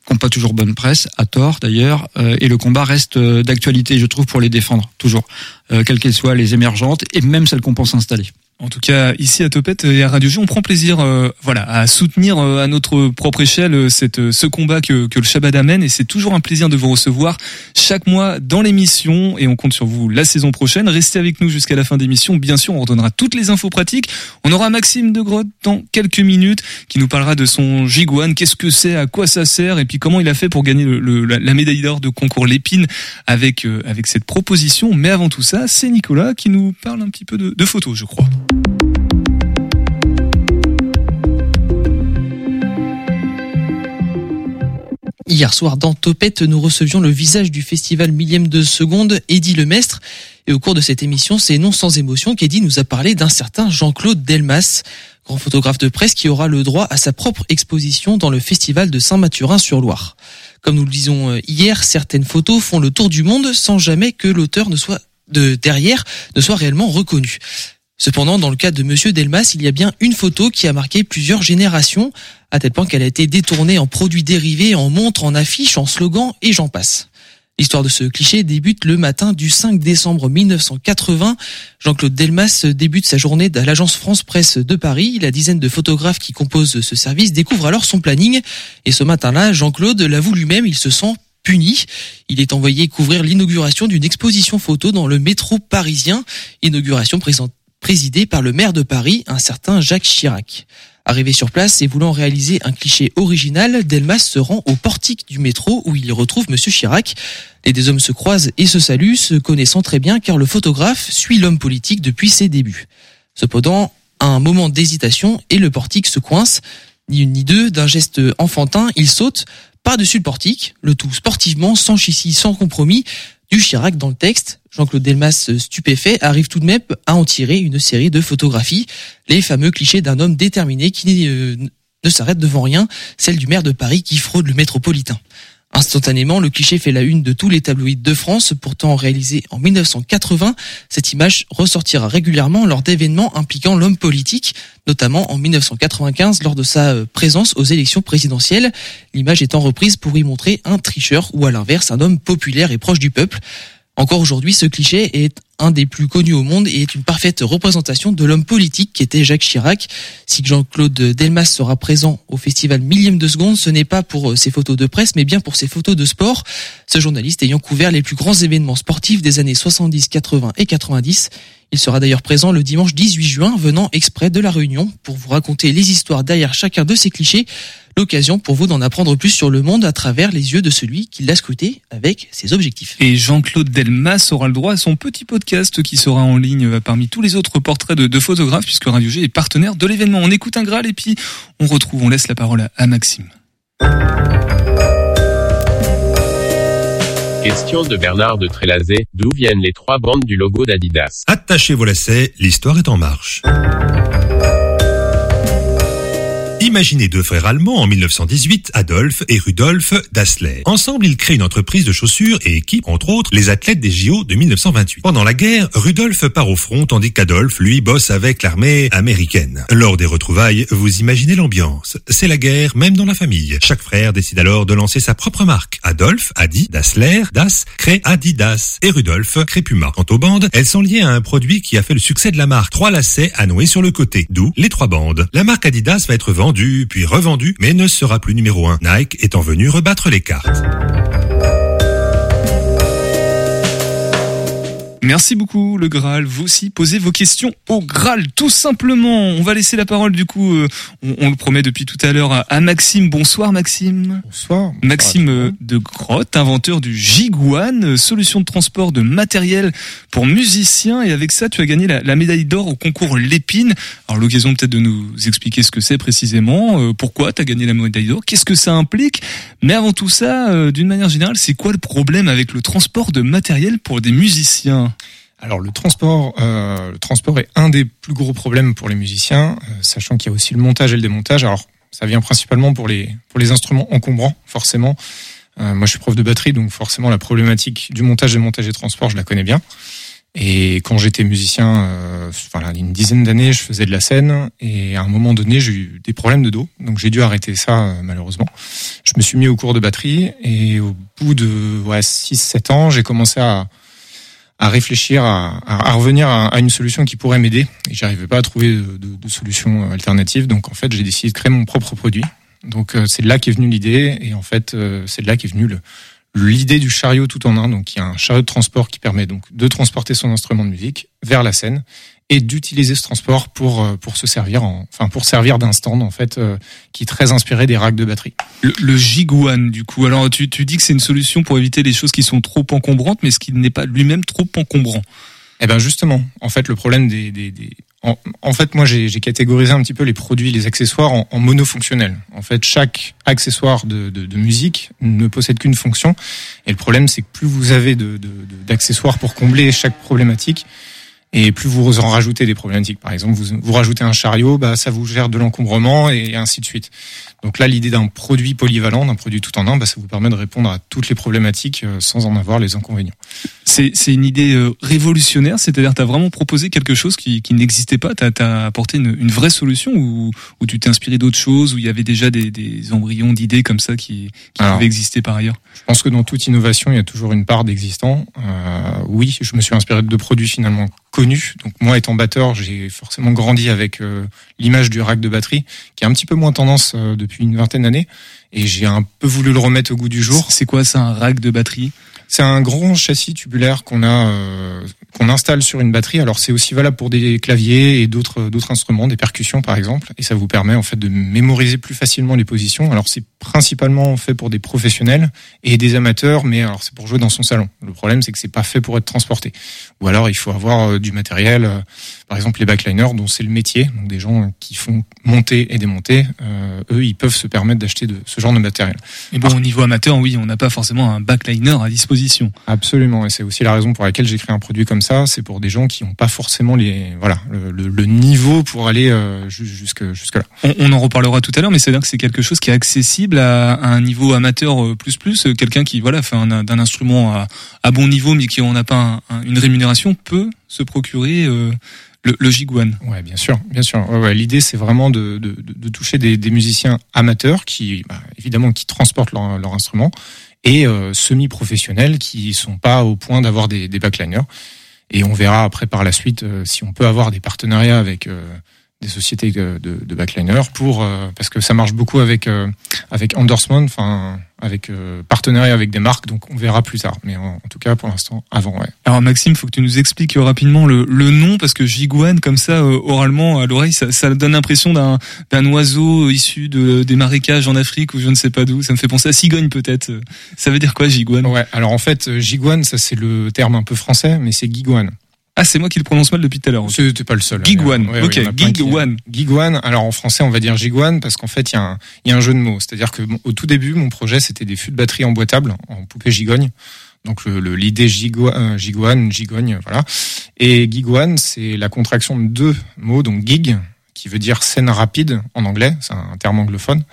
S9: qui pas toujours bonne presse, à tort d'ailleurs. euh, et le combat reste euh, d'actualité, je trouve, pour les défendre toujours, euh, quelles qu'elles soient, les émergentes et même celles qu'on pense installer.
S4: En tout cas, ici à Topette et à Radio G, on prend plaisir, euh, voilà, à soutenir euh, à notre propre échelle euh, cette, euh, ce combat que, que le Shabbat amène. Et c'est toujours un plaisir de vous recevoir chaque mois dans l'émission. Et on compte sur vous la saison prochaine. Restez avec nous jusqu'à la fin d'émission. Bien sûr, on redonnera toutes les infos pratiques. On aura Maxime de Grotte dans quelques minutes qui nous parlera de son Jiguan. Qu'est-ce que c'est, à quoi ça sert, et puis comment il a fait pour gagner le, le- la, la médaille d'or de concours Lépine avec euh, avec cette proposition? Mais avant tout ça, c'est Nicolas qui nous parle un petit peu de, de photos, je crois.
S5: Hier soir, dans Topette, nous recevions le visage du festival millième de seconde, Eddy Lemestre. Et au cours de cette émission, c'est non sans émotion qu'Eddy nous a parlé d'un certain Jean-Claude Delmas, grand photographe de presse qui aura le droit à sa propre exposition dans le festival de Saint-Mathurin-sur-Loire. Comme nous le disons euh, hier, certaines photos font le tour du monde sans jamais que l'auteur ne soit de derrière ne soit réellement reconnu. Cependant, dans le cas de Monsieur Delmas, il y a bien une photo qui a marqué plusieurs générations, à tel point qu'elle a été détournée en produits dérivés, en montres, en affiches, en slogans et j'en passe. L'histoire de ce cliché débute le matin du 5 décembre 1980. Jean-Claude Delmas débute sa journée à l'agence France Presse de Paris. La dizaine de photographes qui composent ce service découvrent alors son planning. Et ce matin-là, Jean-Claude l'avoue lui-même, il se sent puni. Il est envoyé couvrir l'inauguration d'une exposition photo dans le métro parisien. Inauguration présentée présidé par le maire de Paris, un certain Jacques Chirac. Arrivé sur place et voulant réaliser un cliché original, Delmas se rend au portique du métro où il retrouve Monsieur Chirac. Les deux hommes se croisent et se saluent, se connaissant très bien car le photographe suit l'homme politique depuis ses débuts. Cependant, un moment d'hésitation et le portique se coince. Ni une ni deux, d'un geste enfantin, il saute par-dessus le portique, le tout sportivement, sans chichi, sans compromis, du Chirac dans le texte. Jean-Claude Delmas, euh, stupéfait, arrive tout de même à en tirer une série de photographies, les fameux clichés d'un homme déterminé qui euh, ne s'arrête devant rien, celle du maire de Paris qui fraude le métropolitain. Instantanément, le cliché fait la une de tous les tabloïds de France, pourtant réalisé en 1980. Cette image ressortira régulièrement lors d'événements impliquant l'homme politique, notamment en 1995 lors de sa euh, présence aux élections présidentielles. L'image étant reprise pour y montrer un tricheur ou à l'inverse un homme populaire et proche du peuple. Encore aujourd'hui, ce cliché est un des plus connus au monde et est une parfaite représentation de l'homme politique qui était Jacques Chirac. Si Jean-Claude Delmas sera présent au festival millième de seconde, ce n'est pas pour euh, ses photos de presse, mais bien pour ses photos de sport. Ce journaliste ayant couvert les plus grands événements sportifs des années 70, 80 et 90. Il sera d'ailleurs présent le dimanche 18 juin, venant exprès de la Réunion pour vous raconter les histoires derrière chacun de ces clichés. L'occasion pour vous d'en apprendre plus sur le monde à travers les yeux de celui qui l'a scruté avec ses objectifs.
S4: Et Jean-Claude Delmas aura le droit à son petit podcast qui sera en ligne euh, parmi tous les autres portraits de, de photographes puisque Radio G est partenaire de l'événement. On écoute un Graal et puis on retrouve, on laisse la parole à, à Maxime.
S11: Question de Bernard de Trélazé, d'où viennent les trois bandes du logo d'Adidas?
S12: Attachez vos lacets, l'histoire est en marche. Imaginez deux frères allemands en 1918, Adolphe et Rudolf Dassler. Ensemble, ils créent une entreprise de chaussures et équipent, entre autres, les athlètes des JO de 1928. Pendant la guerre, Rudolf part au front tandis qu'Adolphe, lui, bosse avec l'armée américaine. Lors des retrouvailles, vous imaginez l'ambiance. C'est la guerre, même dans la famille. Chaque frère décide alors de lancer sa propre marque. Adolphe, Adi, Dassler, Das, crée Adidas et Rudolf crée Puma. Quant aux bandes, elles sont liées à un produit qui a fait le succès de la marque. Trois lacets à nouer sur le côté, d'où les trois bandes. La marque Adidas va être vendue, puis revendue, mais ne sera plus numéro un. Nike étant venu rebattre les cartes.
S4: Merci beaucoup le Graal. Vous aussi posez vos questions au Graal tout simplement. On va laisser la parole du coup, euh, on, on le promet depuis tout à l'heure à, à Maxime. Bonsoir Maxime.
S13: Bonsoir.
S4: Maxime euh, de Grotte, inventeur du Jiguan, euh, solution de transport de matériel pour musiciens. Et avec ça, tu as gagné la, la médaille d'or au concours Lépine. Alors l'occasion peut-être de nous expliquer ce que c'est précisément, euh, pourquoi tu as gagné la médaille d'or, qu'est-ce que ça implique. Mais avant tout ça, euh, d'une manière générale, c'est quoi le problème avec le transport de matériel pour des musiciens?
S13: Alors le transport, euh, le transport est un des plus gros problèmes pour les musiciens, euh, sachant qu'il y a aussi le montage et le démontage. Alors ça vient principalement pour les pour les instruments encombrants, forcément. Euh, moi je suis prof de batterie, donc forcément la problématique du montage, démontage et transport, je la connais bien. Et quand j'étais musicien, voilà, une dizaine d'années, je faisais de la scène et à un moment donné, j'ai eu des problèmes de dos, donc j'ai dû arrêter ça malheureusement. Je me suis mis au cours de batterie et au bout de ouais, 6-7 ans, j'ai commencé à, à réfléchir, à, à- à revenir à, à une solution qui pourrait m'aider. Et j'arrivais pas à trouver de, de, de solution alternative. Donc en fait, j'ai décidé de créer mon propre produit. Donc euh, c'est de là qu'est venue l'idée. Et en fait, euh, c'est de là qu'est venue l'idée du chariot tout en un. Donc il y a un chariot de transport qui permet donc de transporter son instrument de musique vers la scène et d'utiliser ce transport pour euh, pour se servir en, enfin pour servir d'un stand en fait euh, qui est très inspiré des racks de batterie.
S4: Le, le Giguan, du coup. Alors, tu, tu dis que c'est une solution pour éviter les choses qui sont trop encombrantes, mais ce qui n'est pas lui-même trop encombrant.
S13: Eh ben justement, en fait, le problème des, des, des- en, en fait, moi, j'ai catégorisé un petit peu les produits, les accessoires en, en monofonctionnels. En fait, chaque accessoire de, de, de musique ne possède qu'une fonction. Et le problème, c'est que plus vous avez de- de- d'accessoires pour combler chaque problématique, et plus vous en rajoutez des problématiques. Par exemple, vous, vous rajoutez un chariot, bah, ça vous gère de l'encombrement et ainsi de suite. Donc là, l'idée d'un produit polyvalent, d'un produit tout en un, bah, ça vous permet de répondre à toutes les problématiques euh, sans en avoir les inconvénients.
S4: C'est une idée euh, révolutionnaire, c'est-à-dire tu as vraiment proposé quelque chose qui, qui n'existait pas, tu as, apporté une, une vraie solution ou, ou tu t'es inspiré d'autres choses, où il y avait déjà des, des embryons d'idées comme ça qui, qui
S13: Alors,
S4: pouvaient exister par ailleurs?
S13: Je pense que dans toute innovation, il y a toujours une part d'existant. Euh, oui, je me suis inspiré de deux produits finalement connus. Donc moi, étant batteur, j'ai forcément grandi avec euh, l'image du rack de batterie, qui est un petit peu moins tendance depuis une vingtaine d'années. Et j'ai un peu voulu le remettre au goût du jour.
S4: C'est quoi ça, un rack de batterie?
S13: C'est un grand châssis tubulaire qu'on a, euh, qu'on installe sur une batterie. Alors c'est aussi valable pour des claviers et d'autres d'autres instruments, des percussions par exemple. Et ça vous permet en fait de mémoriser plus facilement les positions. Alors c'est principalement fait pour des professionnels et des amateurs, mais alors c'est pour jouer dans son salon. Le problème c'est que c'est pas fait pour être transporté. Ou alors il faut avoir euh, du matériel, euh, par exemple les backliners dont c'est le métier, donc des gens qui font monter et démonter. euh, eux ils peuvent se permettre d'acheter de ce genre de matériel.
S4: Et bon, au niveau amateur, oui, on n'a pas forcément un backliner à disposition.
S13: Absolument, et c'est aussi la raison pour laquelle j'ai créé un produit comme ça. C'est pour des gens qui n'ont pas forcément les voilà le, le- le niveau pour aller euh, ju- jusque jusque là.
S4: On, on en reparlera tout à l'heure, mais c'est-à-dire que c'est quelque chose qui est accessible à, à un niveau amateur euh, plus plus. Quelqu'un qui voilà fait un, d'un instrument à, à bon niveau, mais qui en a pas un- un- une rémunération, peut se procurer euh, le, le Giguan.
S13: Ouais, bien sûr, bien sûr. Ouais, ouais, L'idée, c'est vraiment de, de, de- de toucher des, des musiciens amateurs qui, bah, évidemment, qui transportent leur, leur instrument et euh, semi-professionnels qui sont pas au point d'avoir des, des backliners. Et on verra après par la suite euh, si on peut avoir des partenariats avec euh, des sociétés de, de, de backliners pour parce que ça marche beaucoup avec avec endorsement, enfin avec euh, partenariat avec des marques. Donc on verra plus tard. Mais en, en tout cas, pour l'instant, avant, ouais.
S4: Alors Maxime, faut que tu nous expliques rapidement le, le nom parce que Giguan, comme ça, euh, oralement à l'oreille, ça, ça donne l'impression d'un d'un oiseau issu de, des marécages en Afrique ou je ne sais pas d'où. Ça me fait penser à cigogne peut-être. Ça veut dire quoi Giguan
S13: Ouais. Alors en fait, euh, giguane, ça c'est le terme un peu français, mais c'est giguane.
S4: Ah, c'est moi qui le prononce mal depuis tout à l'heure.
S13: C'était pas le seul.
S4: Giguane,
S13: Ouais, ouais,
S4: ok. Giguane.
S13: Alors en français, on va dire giguane parce qu'en fait, il y, a un- il y a un jeu de mots. C'est-à-dire que bon, au tout début, mon projet, c'était des fûts de batterie emboîtables en poupée gigogne. Donc le le- l'idée gigo- euh, gigogne, voilà. Et giguane, c'est la contraction de deux mots, donc gig, qui veut dire scène rapide en anglais, c'est un terme anglophone.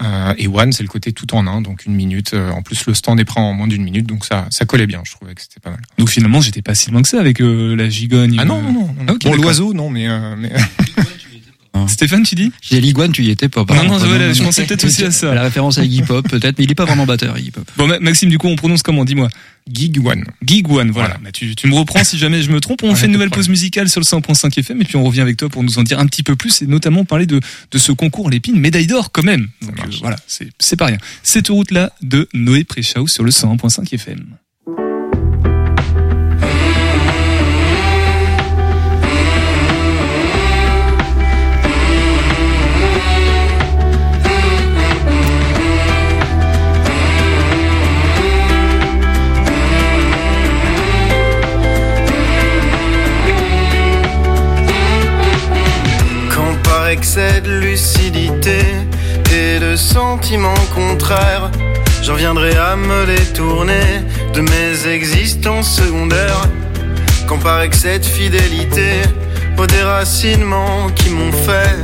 S13: Euh, et one, c'est le côté tout en un, donc une minute. Euh, en plus, le stand est prêt en moins d'une minute, donc ça, ça collait bien. Je trouvais que c'était pas mal.
S4: Donc finalement, j'étais pas si loin que ça avec euh, la gigogne.
S13: Ah non,
S4: euh.
S13: non, non. non.
S4: Ah,
S13: bon, l'oiseau, non, mais, euh, [LAUGHS] mais
S4: Stéphane, tu dis
S9: J'ai l'iguane, tu y étais pas.
S4: Non, non, voilà, je pensais peut-être aussi à ça.
S9: La référence à Iggy Pop, peut-être, mais il est pas vraiment batteur, Iggy Pop.
S4: Bon, Ma- Maxime, du coup, on prononce comment? Dis-moi.
S13: Gig One.
S4: Gig One, voilà. Bah, tu, tu me reprends si jamais je me trompe. On
S13: Ouais,
S4: fait une nouvelle pause musicale sur le 100.5 FM et puis on revient avec toi pour nous en dire un petit peu plus et notamment parler de, de ce concours Lépine, médaille d'or quand même. Donc euh, voilà, c'est c'est pas rien. Cette route-là de Noé Préchau sur le 101.5 FM.
S14: Excès de lucidité et de sentiments contraires, j'en viendrai à me détourner de mes existences secondaires. Quand par excès fidélité aux déracinements qui m'ont fait,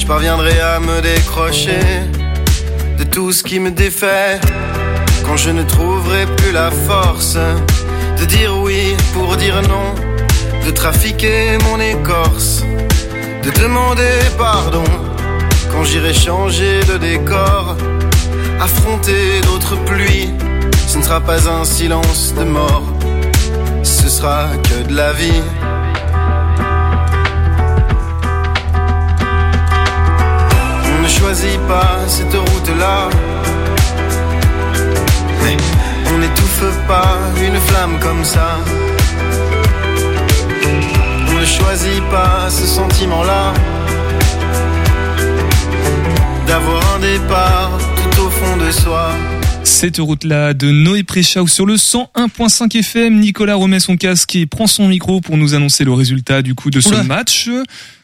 S14: je parviendrai à me décrocher de tout ce qui me défait. Quand je ne trouverai plus la force de dire oui pour dire non, de trafiquer mon écorce de demander pardon quand j'irai changer de décor, affronter d'autres pluies. Ce ne sera pas un silence de mort, ce sera que de la vie. On ne choisit pas cette route-là. On n'étouffe pas une flamme comme ça. Choisit pas ce sentiment-là. D'avoir un départ tout au fond de soi.
S4: Cette route-là de Noé Préchau sur le 101.5 FM. Nicolas remet son casque et prend son micro pour nous annoncer le résultat du coup de ce
S5: Oula.
S4: match.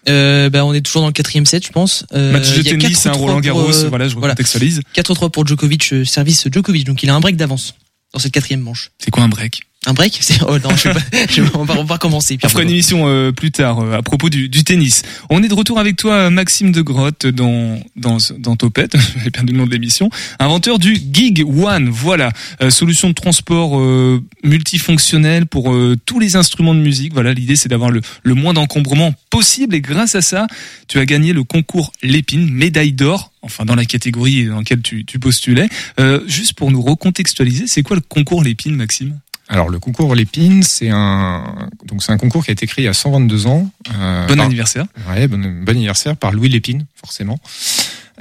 S5: Euh, bah, on est toujours dans le quatrième set, je pense. Euh,
S4: match de
S5: il y a
S4: tennis,
S5: 4-3
S4: un Roland
S5: pour,
S4: Garros.
S5: euh,
S4: voilà, je recontextualise.
S5: 4-3 pour Djokovic, service Djokovic. Donc il a un break d'avance dans cette quatrième manche.
S4: C'est quoi un break?
S5: Un break oh non, je pas. Je- on va on va recommencer.
S4: On fera une émission euh, plus tard euh, à propos du, du tennis. On est de retour avec toi, euh, Maxime de Grotte, dans dans dans Topette. [LAUGHS] J'ai perdu le nom de l'émission. Inventeur du Gig One. Voilà, Euh, solution de transport euh, multifonctionnelle pour euh, tous les instruments de musique. Voilà, l'idée c'est d'avoir le le moins d'encombrement possible. Et grâce à ça, tu as gagné le concours Lépine, médaille d'or. Enfin, dans la catégorie dans laquelle tu, tu postulais. Euh, juste pour nous recontextualiser, c'est quoi le concours Lépine, Maxime?
S13: Alors le concours Lépine, c'est un donc c'est un concours qui a été créé il y a 122 ans. euh,
S4: Bon
S13: par-
S4: anniversaire.
S13: Ouais, bon, bon anniversaire par Louis Lépine, forcément.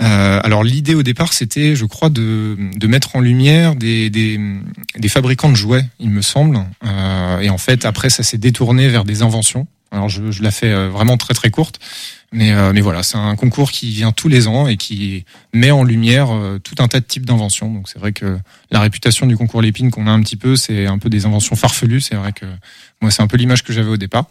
S13: Euh, alors l'idée au départ, c'était, je crois, de, de mettre en lumière des, des, des fabricants de jouets, il me semble. Euh, et en fait, après, ça s'est détourné vers des inventions. Alors je, je la fais euh, vraiment très très courte, mais, euh, mais voilà, c'est un concours qui vient tous les ans et qui met en lumière euh, tout un tas de types d'inventions. Donc c'est vrai que la réputation du concours Lépine qu'on a un petit peu, c'est un peu des inventions farfelues. C'est vrai que moi, c'est un peu l'image que j'avais au départ.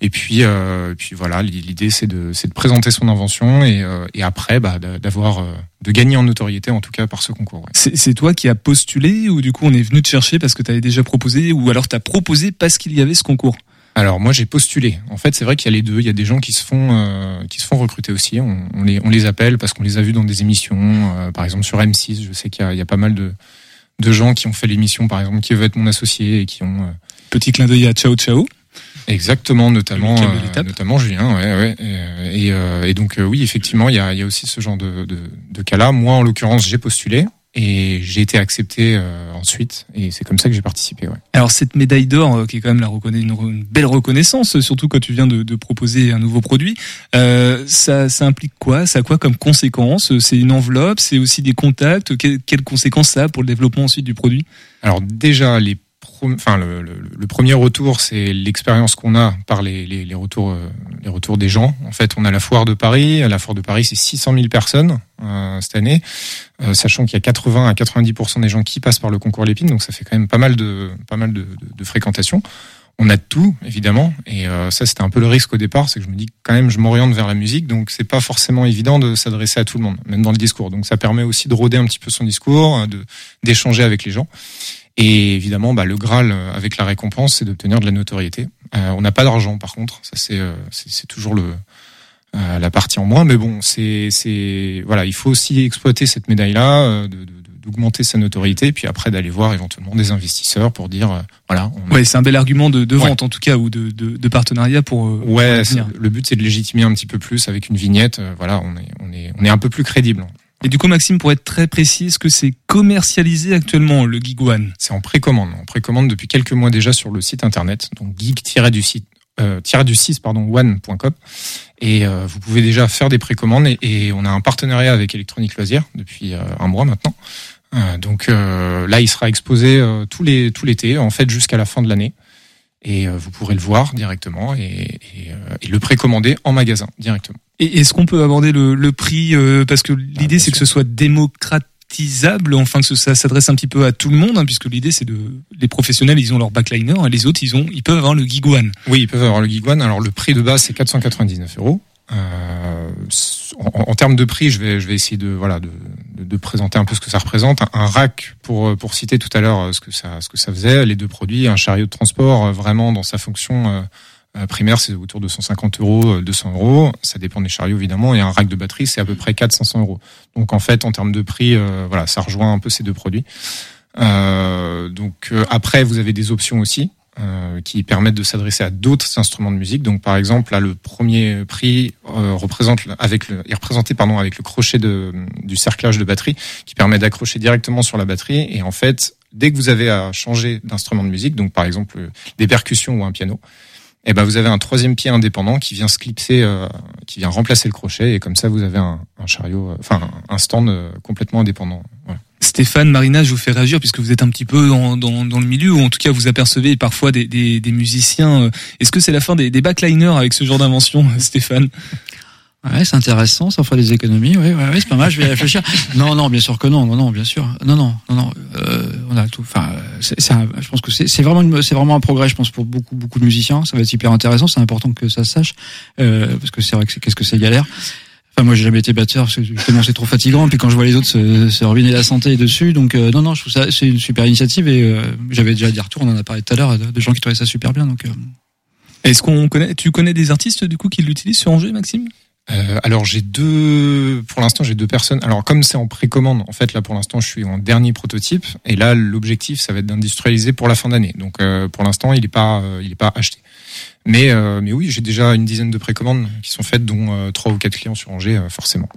S13: Et puis, euh, puis voilà, l'idée c'est de, de présenter son invention et, euh, et après bah, d'a- d'avoir, de gagner en notoriété en tout cas par ce concours. ouais.
S4: C'est c'est toi qui as postulé ou du coup on est venu te chercher parce que tu avais déjà proposé ou alors tu as proposé parce qu'il y avait ce concours?
S13: Alors moi j'ai postulé. En fait c'est vrai qu'il y a les deux. Il y a des gens qui se font, euh, qui se font recruter aussi. On, on les, on les appelle parce qu'on les a vus dans des émissions. euh, par exemple sur M6, je sais qu'il y y a pas mal de, de gens qui ont fait l'émission, par exemple, qui veulent être mon associé et qui ont euh,
S4: Petit clin d'œil à Ciao Ciao.
S13: Exactement, notamment, euh, notamment Julien, ouais, ouais. Et, et, euh, et donc euh, oui, effectivement, il y a, il y a aussi ce genre de, de, de cas-là. Moi, en l'occurrence, j'ai postulé et j'ai été accepté euh, ensuite, et c'est comme ça que j'ai participé. Ouais.
S4: Alors cette médaille d'or euh, qui est quand même la reconna- une, re- une belle reconnaissance, euh, surtout quand tu viens de, de proposer un nouveau produit, euh, ça, ça implique quoi? Ça a quoi comme conséquence C'est une enveloppe, c'est aussi des contacts? Que- quelles conséquences ça a pour le développement ensuite du produit?
S13: Alors déjà, les enfin le, premier retour, c'est l'expérience qu'on a par les, retours, euh, les retours des gens. En fait, on a la foire de Paris. La foire de Paris, c'est 600 000 personnes euh, cette année, euh, sachant qu'il y a 80 à 90% des gens qui passent par le concours Lépine, donc ça fait quand même pas mal de, pas fréquentation. On a de tout, évidemment, et ça c'était un peu le risque au départ, c'est que je me dis quand même je m'oriente vers la musique, donc c'est pas forcément évident de s'adresser à tout le monde, même dans le discours. Donc ça permet aussi de rôder un petit peu son discours, d'échanger avec les gens. Et évidemment, bah, le Graal euh, avec la récompense, c'est d'obtenir de la notoriété. Euh, on n'a pas d'argent, par contre, ça c'est euh, c'est c'est toujours le euh, la partie en moins. Mais bon, c'est c'est voilà, il faut aussi exploiter cette médaille-là, euh, de- de- de- d'augmenter sa notoriété, puis après d'aller voir éventuellement des investisseurs pour dire voilà. On
S4: Ouais, c'est un bel argument de, de
S13: Ouais.
S4: vente en tout cas ou de, de, de partenariat pour. euh, pour
S13: Ouais, le but c'est de légitimer un petit peu plus avec une vignette. voilà, on est on est on est un peu plus crédible.
S4: Et du coup, Maxime, pour être très précis, est-ce que c'est commercialisé actuellement le Gig One?
S13: C'est en précommande. On précommande depuis quelques mois déjà sur le site internet, donc geek-du site euh, du 6 pardon one.com et euh, vous pouvez déjà faire des précommandes et, on a un partenariat avec Electronic Loisirs depuis euh, un mois maintenant. Euh, donc euh, là, il sera exposé tous les tout l'été, en fait jusqu'à la fin de l'année. Et euh, vous pourrez le voir directement et, et, euh, et le précommander en magasin directement.
S4: Et est-ce qu'on peut aborder le, le prix euh, Parce que l'idée, c'est que ce soit démocratisable, enfin que ça s'adresse un petit peu à tout le monde, hein, puisque l'idée, c'est de les professionnels, ils ont leur backliner, et les autres, ils ont, ils peuvent avoir le Gig One.
S13: Oui, ils peuvent avoir le Gig One. Alors le prix de base c'est 499 euros. Euh, en, en termes de prix, je vais je vais essayer de voilà de, de, de présenter un peu ce que ça représente. Un, rack pour pour citer tout à l'heure euh, ce que ça ce que ça faisait. Les deux produits, un chariot de transport euh, vraiment dans sa fonction euh, euh, primaire, c'est autour de 150 euros, euh, 200 euros. Ça dépend des chariots évidemment. Et un rack de batterie, c'est à peu près 400 euros. Donc en fait, en termes de prix, euh, voilà, ça rejoint un peu ces deux produits. Euh, donc euh, après, vous avez des options aussi euh, qui permettent de s'adresser à d'autres instruments de musique. Donc par exemple, là, le premier prix euh, représente avec le, est représenté pardon avec le crochet de, du cerclage de batterie qui permet d'accrocher directement sur la batterie. Et en fait, dès que vous avez à changer d'instrument de musique, donc par exemple euh, des percussions ou un piano, eh ben vous avez un troisième pied indépendant qui vient se clipser, euh, qui vient remplacer le crochet, et comme ça vous avez un, un chariot, euh, enfin un stand complètement indépendant. Voilà.
S4: Stéphane, Marina, je vous fais réagir puisque vous êtes un petit peu dans, dans, dans le milieu ou en tout cas vous apercevez parfois des, des, des musiciens. euh, Est-ce que c'est la fin des, des backliners avec ce genre d'invention, [LAUGHS] Stéphane?
S9: Ouais, c'est intéressant, ça ferait des économies. Ouais, ouais, ouais, c'est pas mal. Je vais y réfléchir. [LAUGHS] Non, non, bien sûr que non, non, non, bien sûr. Non, non, non, non. Euh, on a tout. Enfin, c'est, je pense que c'est, c'est vraiment, c'est vraiment un progrès, je pense, pour beaucoup, beaucoup de musiciens. Ça va être hyper intéressant. C'est important que ça se sache, euh, parce que c'est vrai que c'est, qu'est-ce que c'est galère. Enfin, moi, j'ai jamais été batteur, parce que justement, c'est trop fatigant. Puis quand je vois les autres se, se ruiner la santé dessus, donc euh, non, non, je trouve ça, c'est une super initiative. Et euh, j'avais déjà des retours, on en a parlé tout à l'heure, de, de gens qui trouvaient ça super bien. Donc, euh,
S4: Est-ce qu'on connaît, tu connais des artistes du coup qui l'utilisent sur Angers, Maxime?
S13: Euh, alors j'ai deux, pour l'instant j'ai deux personnes. Alors comme c'est en précommande, en fait là pour l'instant je suis en dernier prototype et là l'objectif ça va être d'industrialiser pour la fin d'année. Donc euh, pour l'instant il est pas, euh, il est pas acheté. Mais euh, mais oui j'ai déjà une dizaine de précommandes qui sont faites, dont euh, trois ou quatre clients sur Angers forcément.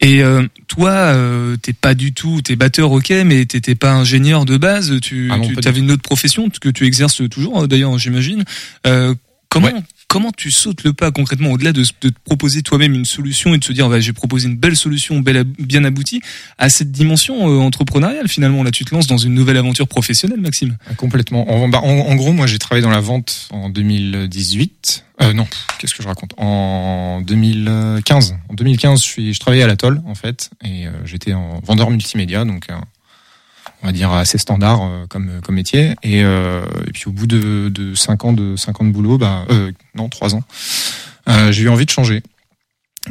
S4: Et euh, toi, euh, t'es pas du tout, t'es batteur, ok, mais t'étais pas ingénieur de base. Tu,
S13: Ah non,
S4: tu avais une autre profession que tu exerces toujours, d'ailleurs, j'imagine. Euh, comment comment tu sautes le pas concrètement au-delà de, te proposer toi-même une solution et de se dire, bah, j'ai proposé une belle solution, belle, bien aboutie, à cette dimension euh, entrepreneuriale finalement? Là, tu te lances dans une nouvelle aventure professionnelle, Maxime.
S13: Euh, Complètement. En, bah, en, gros moi j'ai travaillé dans la vente en 2018. Euh, non, qu'est-ce que je raconte? En 2015. En 2015 je suis, travaillais à l'Atoll en fait et euh, j'étais en vendeur multimédia donc. un- on va dire assez standard euh, comme comme métier. Et, euh, et puis au bout de de cinq ans de cinq ans de boulot bah euh, non trois ans euh, j'ai eu envie de changer.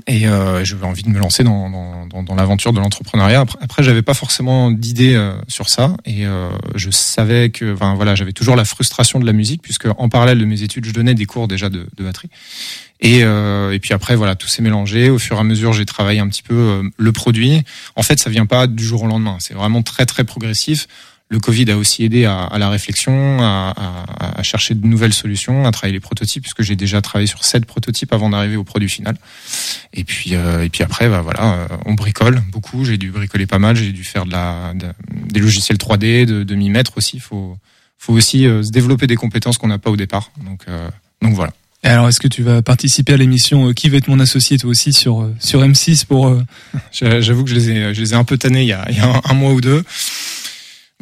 S13: Et euh, j'avais envie de me lancer dans dans, dans, dans l'aventure de l'entrepreneuriat. Après, après j'avais pas forcément d'idée euh, sur ça. Et euh, je savais que enfin voilà j'avais toujours la frustration de la musique puisque en parallèle de mes études je donnais des cours déjà de, de batterie et, euh, et puis après, voilà, tout s'est mélangé. Au fur et à mesure, j'ai travaillé un petit peu euh, le produit. En fait, ça vient pas du jour au lendemain. C'est vraiment très très progressif. Le Covid a aussi aidé à, la réflexion, à, chercher de nouvelles solutions, à travailler les prototypes, puisque j'ai déjà travaillé sur sept prototypes avant d'arriver au produit final. Et puis euh, et puis après, bah voilà, euh, on bricole beaucoup. J'ai dû bricoler pas mal. J'ai dû faire de la de- des logiciels 3D, de, de m'y mettre aussi. Faut faut aussi euh, se développer des compétences qu'on n'a pas au départ. Donc donc voilà.
S4: Alors, est-ce que tu vas participer à l'émission euh, Qui va être mon associé toi aussi sur euh, sur M6 pour euh, [LAUGHS]
S13: J'a- J'avoue que je les ai, je les ai un peu tannés il y a, il y a un, un mois ou deux.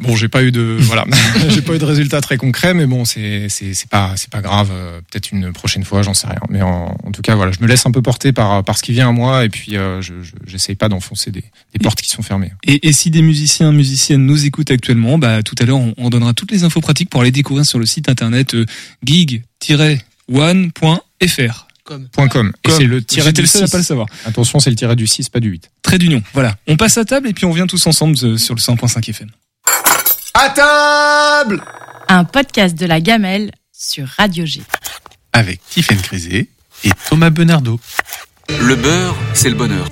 S13: Bon, j'ai pas eu de, [LAUGHS] voilà, [LAUGHS] j'ai pas eu de résultats très concrets, mais bon, c'est, c'est, c'est pas, c'est pas grave. Peut-être une prochaine fois, j'en sais rien. Mais en, en tout cas, voilà, je me laisse un peu porter par, par ce qui vient à moi, et puis euh, je, je- j'essaye pas d'enfoncer des, des portes qui sont fermées.
S4: Et, et si des musiciens, musiciennes nous écoutent actuellement, bah tout à l'heure on, on donnera toutes les infos pratiques pour aller découvrir sur le site internet euh,
S13: Point com. Et c'est le tiré
S4: J'étais
S13: du
S4: le seul à
S13: 6.
S4: pas le savoir.
S13: Attention, c'est le tiré du 6, pas du 8.
S4: Trait d'union. Voilà. On passe à table et puis on vient tous ensemble euh, sur le 100.5 FM.
S7: À table
S1: Un podcast de la gamelle sur Radio G.
S15: avec Tiffaine Crisé et Thomas Benardo.
S16: Le beurre, c'est le bonheur.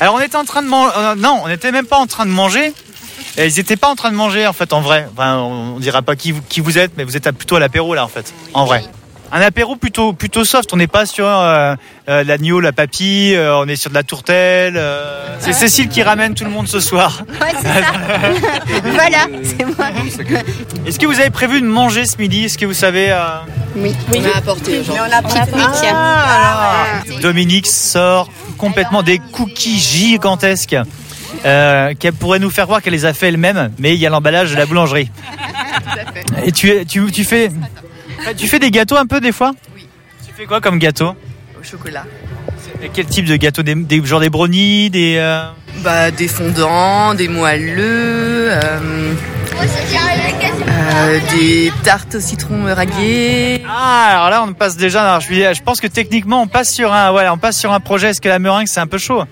S17: Alors on était en train de manger. non, on n'était même pas en train de manger. Et ils étaient pas en train de manger en fait en vrai. Enfin, on, dira pas qui vous, qui vous êtes, mais vous êtes à- plutôt à l'apéro là en fait. En vrai. Un apéro plutôt plutôt soft. On n'est pas sur euh, euh, l'agneau, la papille. euh, on est sur de la tourtelle. euh. C'est Cécile qui ramène tout le monde ce soir.
S18: Ouais, c'est ça. [LAUGHS] voilà, c'est moi.
S17: Est-ce que vous avez prévu de manger ce midi? Est-ce que vous savez euh,
S18: Oui, on a apporté. On a pique-nique.
S17: Ah, Dominique sort complètement des cookies gigantesques euh, qu'elle pourrait nous faire voir qu'elle les a fait elle-même, mais il y a l'emballage de la boulangerie. [LAUGHS] Et tu, tu, tu fais tu fais des gâteaux un peu des fois? Oui. Tu fais quoi comme gâteau?
S19: Au chocolat.
S17: Et Quel type de gâteau? Des, des- Genre des brownies, des... euh,
S19: Bah, des fondants, des moelleux, euh, euh, des tartes au citron radier.
S17: Ah, alors là on passe déjà... alors, je, pense que techniquement on passe sur un, ouais, on passe sur un projet. Est-ce que la meringue c'est un peu chaud?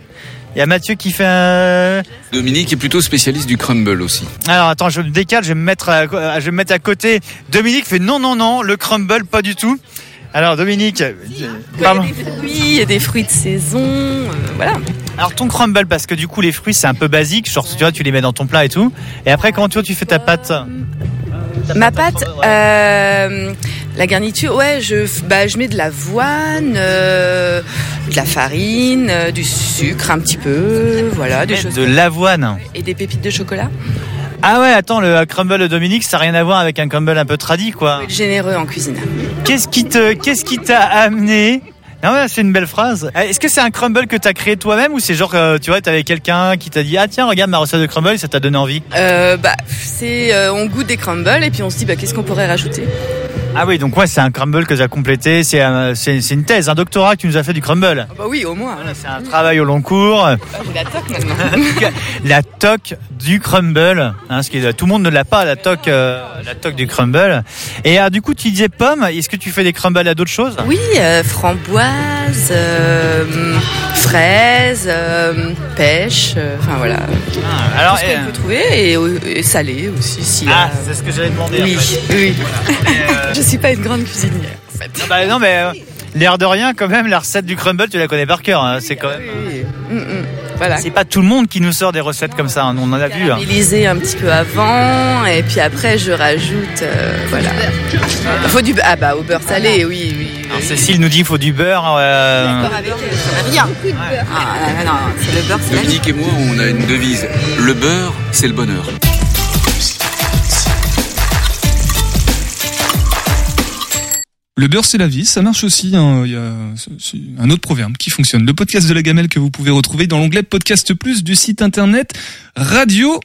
S17: Il y a Mathieu qui fait un...
S16: Dominique est plutôt spécialiste du crumble aussi.
S17: Alors attends, je me décale, je vais me mettre à, je vais me mettre à côté. Dominique fait non, non, non, le crumble, pas du tout. Alors Dominique, euh, pardon.
S19: Oui, et des fruits de saison, euh, voilà.
S17: Alors ton crumble, parce que du coup les fruits c'est un peu basique, genre tu vois, tu les mets dans ton plat et tout. Et après comment tu vois, tu fais ta pâte?
S19: Ma pâte, euh, La garniture, ouais, je, bah, je mets de l'avoine, euh, de la farine, euh, du sucre un petit peu, voilà, des choses.
S17: De l'avoine.
S19: Et des pépites de chocolat.
S17: Ah ouais, attends, le crumble de Dominique, ça n'a rien à voir avec un crumble un peu tradi, quoi.
S19: Généreux en cuisine.
S17: Qu'est-ce qui te, qu'est-ce qui t'a amené non, ouais, c'est une belle phrase. Euh, Est-ce que c'est un crumble que t'as créé toi-même ou c'est genre, euh, tu vois, t'avais quelqu'un qui t'a dit, ah tiens, regarde ma recette de crumble, ça t'a donné envie?
S19: Euh, bah, c'est, euh, on goûte des crumbles et puis on se dit, bah, qu'est-ce qu'on pourrait rajouter?
S17: Ah oui, donc ouais, c'est un crumble que t'as complété, c'est un- une thèse, un doctorat que tu nous as fait du crumble.
S19: Bah oui, au moins.
S17: C'est un travail au long cours.
S19: Ah, J'ai la toque maintenant. [LAUGHS]
S17: la toque du crumble, hein, ce qui est, tout le monde ne l'a pas, la toque, euh, la toque du crumble. Et euh, du coup, tu disais pomme. Est-ce que tu fais des crumbles à d'autres choses?
S19: Oui, euh, framboise, euh, fraise, euh, pêche, euh, enfin voilà.
S17: alors,
S19: Tout ce qu'on
S17: euh,
S19: peut trouver et, et salé aussi. Si,
S17: Ah,
S19: euh,
S17: c'est ce que j'allais demander.
S19: Oui,
S17: en fait.
S19: oui.
S17: euh, [LAUGHS]
S19: Je suis pas une grande cuisinière. En fait.
S17: Ah bah non, mais euh, l'air de rien, quand même, la recette du crumble, tu la connais par cœur. hein, c'est quand même.
S19: Mm, mm. Voilà.
S17: C'est pas tout le monde qui nous sort des recettes comme ça. hein, on en a vu. hein.
S19: Caramélisé un petit peu avant et puis après je rajoute euh, voilà. Il faut du beurre. Ah bah au beurre salé, oui, oui.
S17: Alors, Cécile nous dit qu'il faut du beurre. euh,
S19: D'accord avec elle, rien. Ah, non, non, c'est le beurre, c'est la vie.
S16: Dominique et moi, on a une devise. Le beurre, c'est le bonheur.
S4: Le beurre, c'est la vie, ça marche aussi. hein. Il y a un autre proverbe qui fonctionne. Le podcast de la gamelle que vous pouvez retrouver dans l'onglet Podcast Plus du site internet radio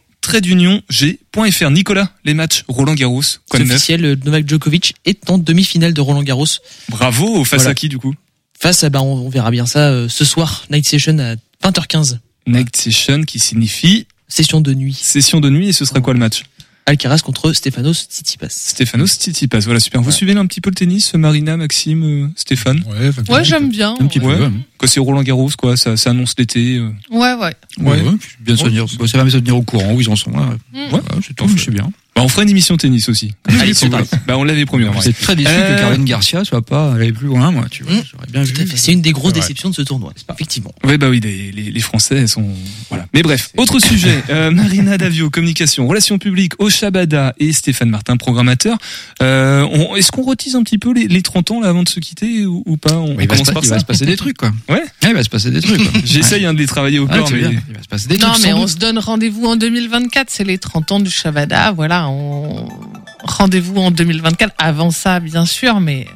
S4: g.fr. Nicolas, les matchs Roland Garros, quoi
S5: C'est
S4: de
S5: officiel, euh, Novak Djokovic est en demi-finale de Roland Garros.
S4: Bravo, face
S5: Voilà.
S4: à qui du coup?
S5: Face à, bah, on, on verra bien ça euh, ce soir, Night Session à 20h15.
S4: Night Session qui signifie
S5: Session de nuit.
S4: session de nuit et ce sera quoi le match?
S5: Alcaraz contre Stefanos Tsitsipas.
S4: Stéphano Tsitsipas, voilà super. Vous suivez là un petit peu le tennis, Marina, Maxime, euh, Stéphane?
S15: Ouais,
S8: Ouais, j'aime bien.
S9: Un petit peu.
S4: Ouais.
S9: ouais.
S4: Quand c'est Roland Garros, quoi, ça, ça annonce l'été. euh.
S8: Ouais, ouais.
S9: Ouais, ouais, bien se tenir, ça va me tenir au courant où ils en sont là.
S8: Mm.
S9: Ouais, c'est tout, c'est bien.
S4: Bah, on fera une émission tennis aussi.
S5: Allez, c'est
S4: voulez. bah, on l'avait promis. vrai.
S9: C'est très déçu
S4: Euh,
S9: que Caroline Garcia soit pas allée plus loin, moi, tu vois.
S5: Mm.
S9: J'aurais bien.
S5: C'est une des grosses
S9: Ouais.
S5: déceptions de ce tournoi. Effectivement.
S4: Oui, bah oui, les, les, les Français sont voilà. Mais bref, autre sujet. Euh, Marina Davio, communication, relations publiques, Oshabada et Stéphane Martin, programmateur. Euh, on- Est-ce qu'on retise un petit peu les, les 30 ans là avant de se quitter ou, ou pas? On,
S9: Il va, se,
S4: par
S9: il va se passer des trucs, quoi.
S4: Ouais.
S9: Ouais, il va se passer des trucs. [LAUGHS]
S4: J'essaye hein, de les travailler au corps, mais.
S9: Il va se passer des
S8: Non,
S9: trucs.
S8: mais
S9: sans
S8: on se donne rendez-vous en 2024, c'est les 30 ans du Shabada. Voilà, on... rendez-vous en 2024. Avant ça, bien sûr, mais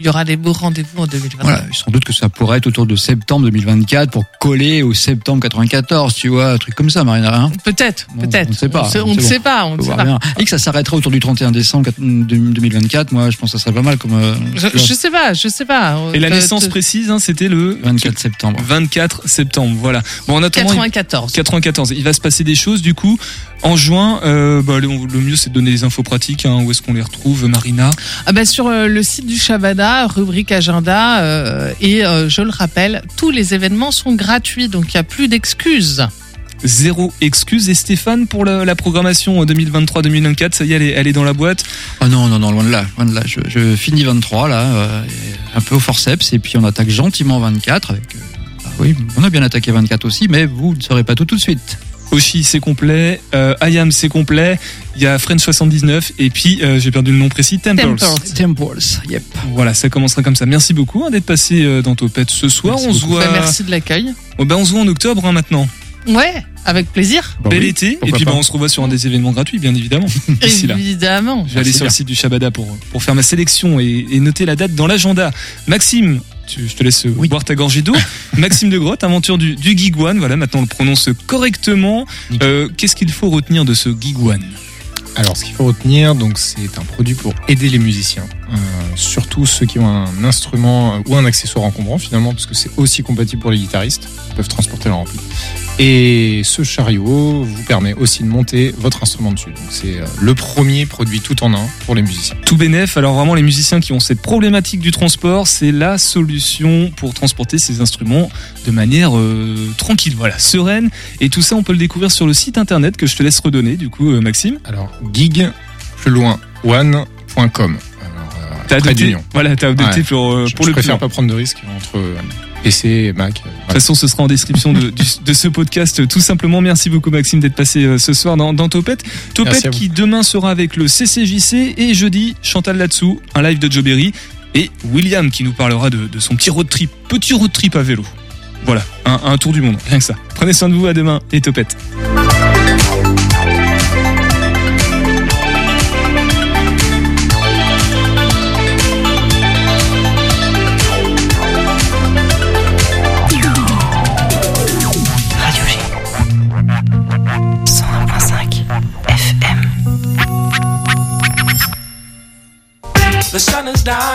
S8: il y aura des beaux rendez-vous en 2024.
S9: Voilà, sans doute que ça pourrait être autour de septembre 2024 pour coller au septembre 94, tu vois, un truc comme ça, Marina. Hein
S8: Peut-être,
S9: Bon,
S8: peut-être.
S9: on ne sait pas,
S8: On, ne
S9: sait bon.
S8: pas, on ne sait pas.
S9: bien. Et que ça s'arrêterait autour du 31 décembre 2024, moi, je pense que ça serait pas mal comme. euh,
S8: Je, je sais pas, je sais pas.
S4: Et la naissance précise, hein, c'était le
S9: 24 septembre.
S4: 24 septembre. Voilà. Bon, en attendant, il-
S8: 94.
S4: 94. Il va se passer des choses du coup en juin. Euh, bah, le, le mieux c'est de donner des infos pratiques. Hein, où est-ce qu'on les retrouve, Marina?
S8: Ah bah sur euh, le site du Shabada, rubrique agenda, euh, et euh, je le rappelle, tous les événements sont gratuits, donc il n'y a plus d'excuses.
S4: Zéro excuse. Et Stéphane pour la, la programmation 2023-2024, ça y est, elle est, elle est dans la boîte?
S9: Ah non, non, non, loin de là, loin de là. Je, je finis 23 là, euh, un peu au forceps, et puis on attaque gentiment 24 avec. euh, ah oui, on a bien attaqué 24 aussi, mais vous ne saurez pas tout tout de suite.
S4: Oshi c'est complet, euh, Ayam c'est complet, il y a French 79 et puis euh, j'ai perdu le nom précis, Temples.
S8: Temples.
S9: Temples, yep.
S4: Voilà, ça commencera comme ça. Merci beaucoup hein, d'être passé euh, dans Topette ce soir.
S9: Merci
S4: on se voit.
S8: Bah, merci de l'accueil.
S4: Oh, bah, on se voit en octobre hein, maintenant.
S8: Ouais, avec plaisir.
S9: Bah
S4: Bel
S9: oui,
S4: été et puis bah, on se revoit sur un des événements gratuits bien évidemment. [LAUGHS] D'ici là.
S8: Évidemment.
S4: Je vais aller sur le site du Shabada pour, pour faire ma sélection et, et noter la date dans l'agenda. Maxime, tu- je te laisse boire ta gorgée d'eau. [LAUGHS] Maxime de Grotte, aventure du, du. Voilà, maintenant on le prononce correctement. Euh, Qu'est-ce qu'il faut retenir de ce Gig One
S13: Alors, ce qu'il faut retenir, donc, c'est un produit pour aider les musiciens, euh, surtout ceux qui ont un instrument ou un accessoire encombrant finalement, parce que c'est aussi compatible pour les guitaristes, qui peuvent transporter leur ampli. Et ce chariot vous permet aussi de monter votre instrument dessus. Donc, c'est euh, le premier produit tout en un pour les musiciens.
S4: Tout bénef, alors vraiment les musiciens qui ont cette problématique du transport, c'est la solution pour transporter ces instruments de manière euh, tranquille, voilà, sereine. Et tout ça, on peut le découvrir sur le site internet que je te laisse redonner, du coup, Maxime.
S13: Alors, gig, plus loin, one.com.
S4: T'as adopté, voilà, t'as adopté
S13: Ouais.
S4: pour, euh,
S13: Je-
S4: pour
S13: je
S4: le
S13: préfère pas prendre de risques entre euh, PC et Mac. euh,
S4: toute façon, ce sera en description de, du- de ce podcast. euh, Tout simplement, merci beaucoup Maxime d'être passé euh, ce soir dans, dans Topette. Topette qui demain sera avec le CCJC et jeudi Chantal là-dessous, un live de Joe Berry et William qui nous parlera de, de son petit road trip, petit road trip à vélo. Voilà, un, un tour du monde, rien que ça. Prenez soin de vous, à demain et Topette.
S20: down.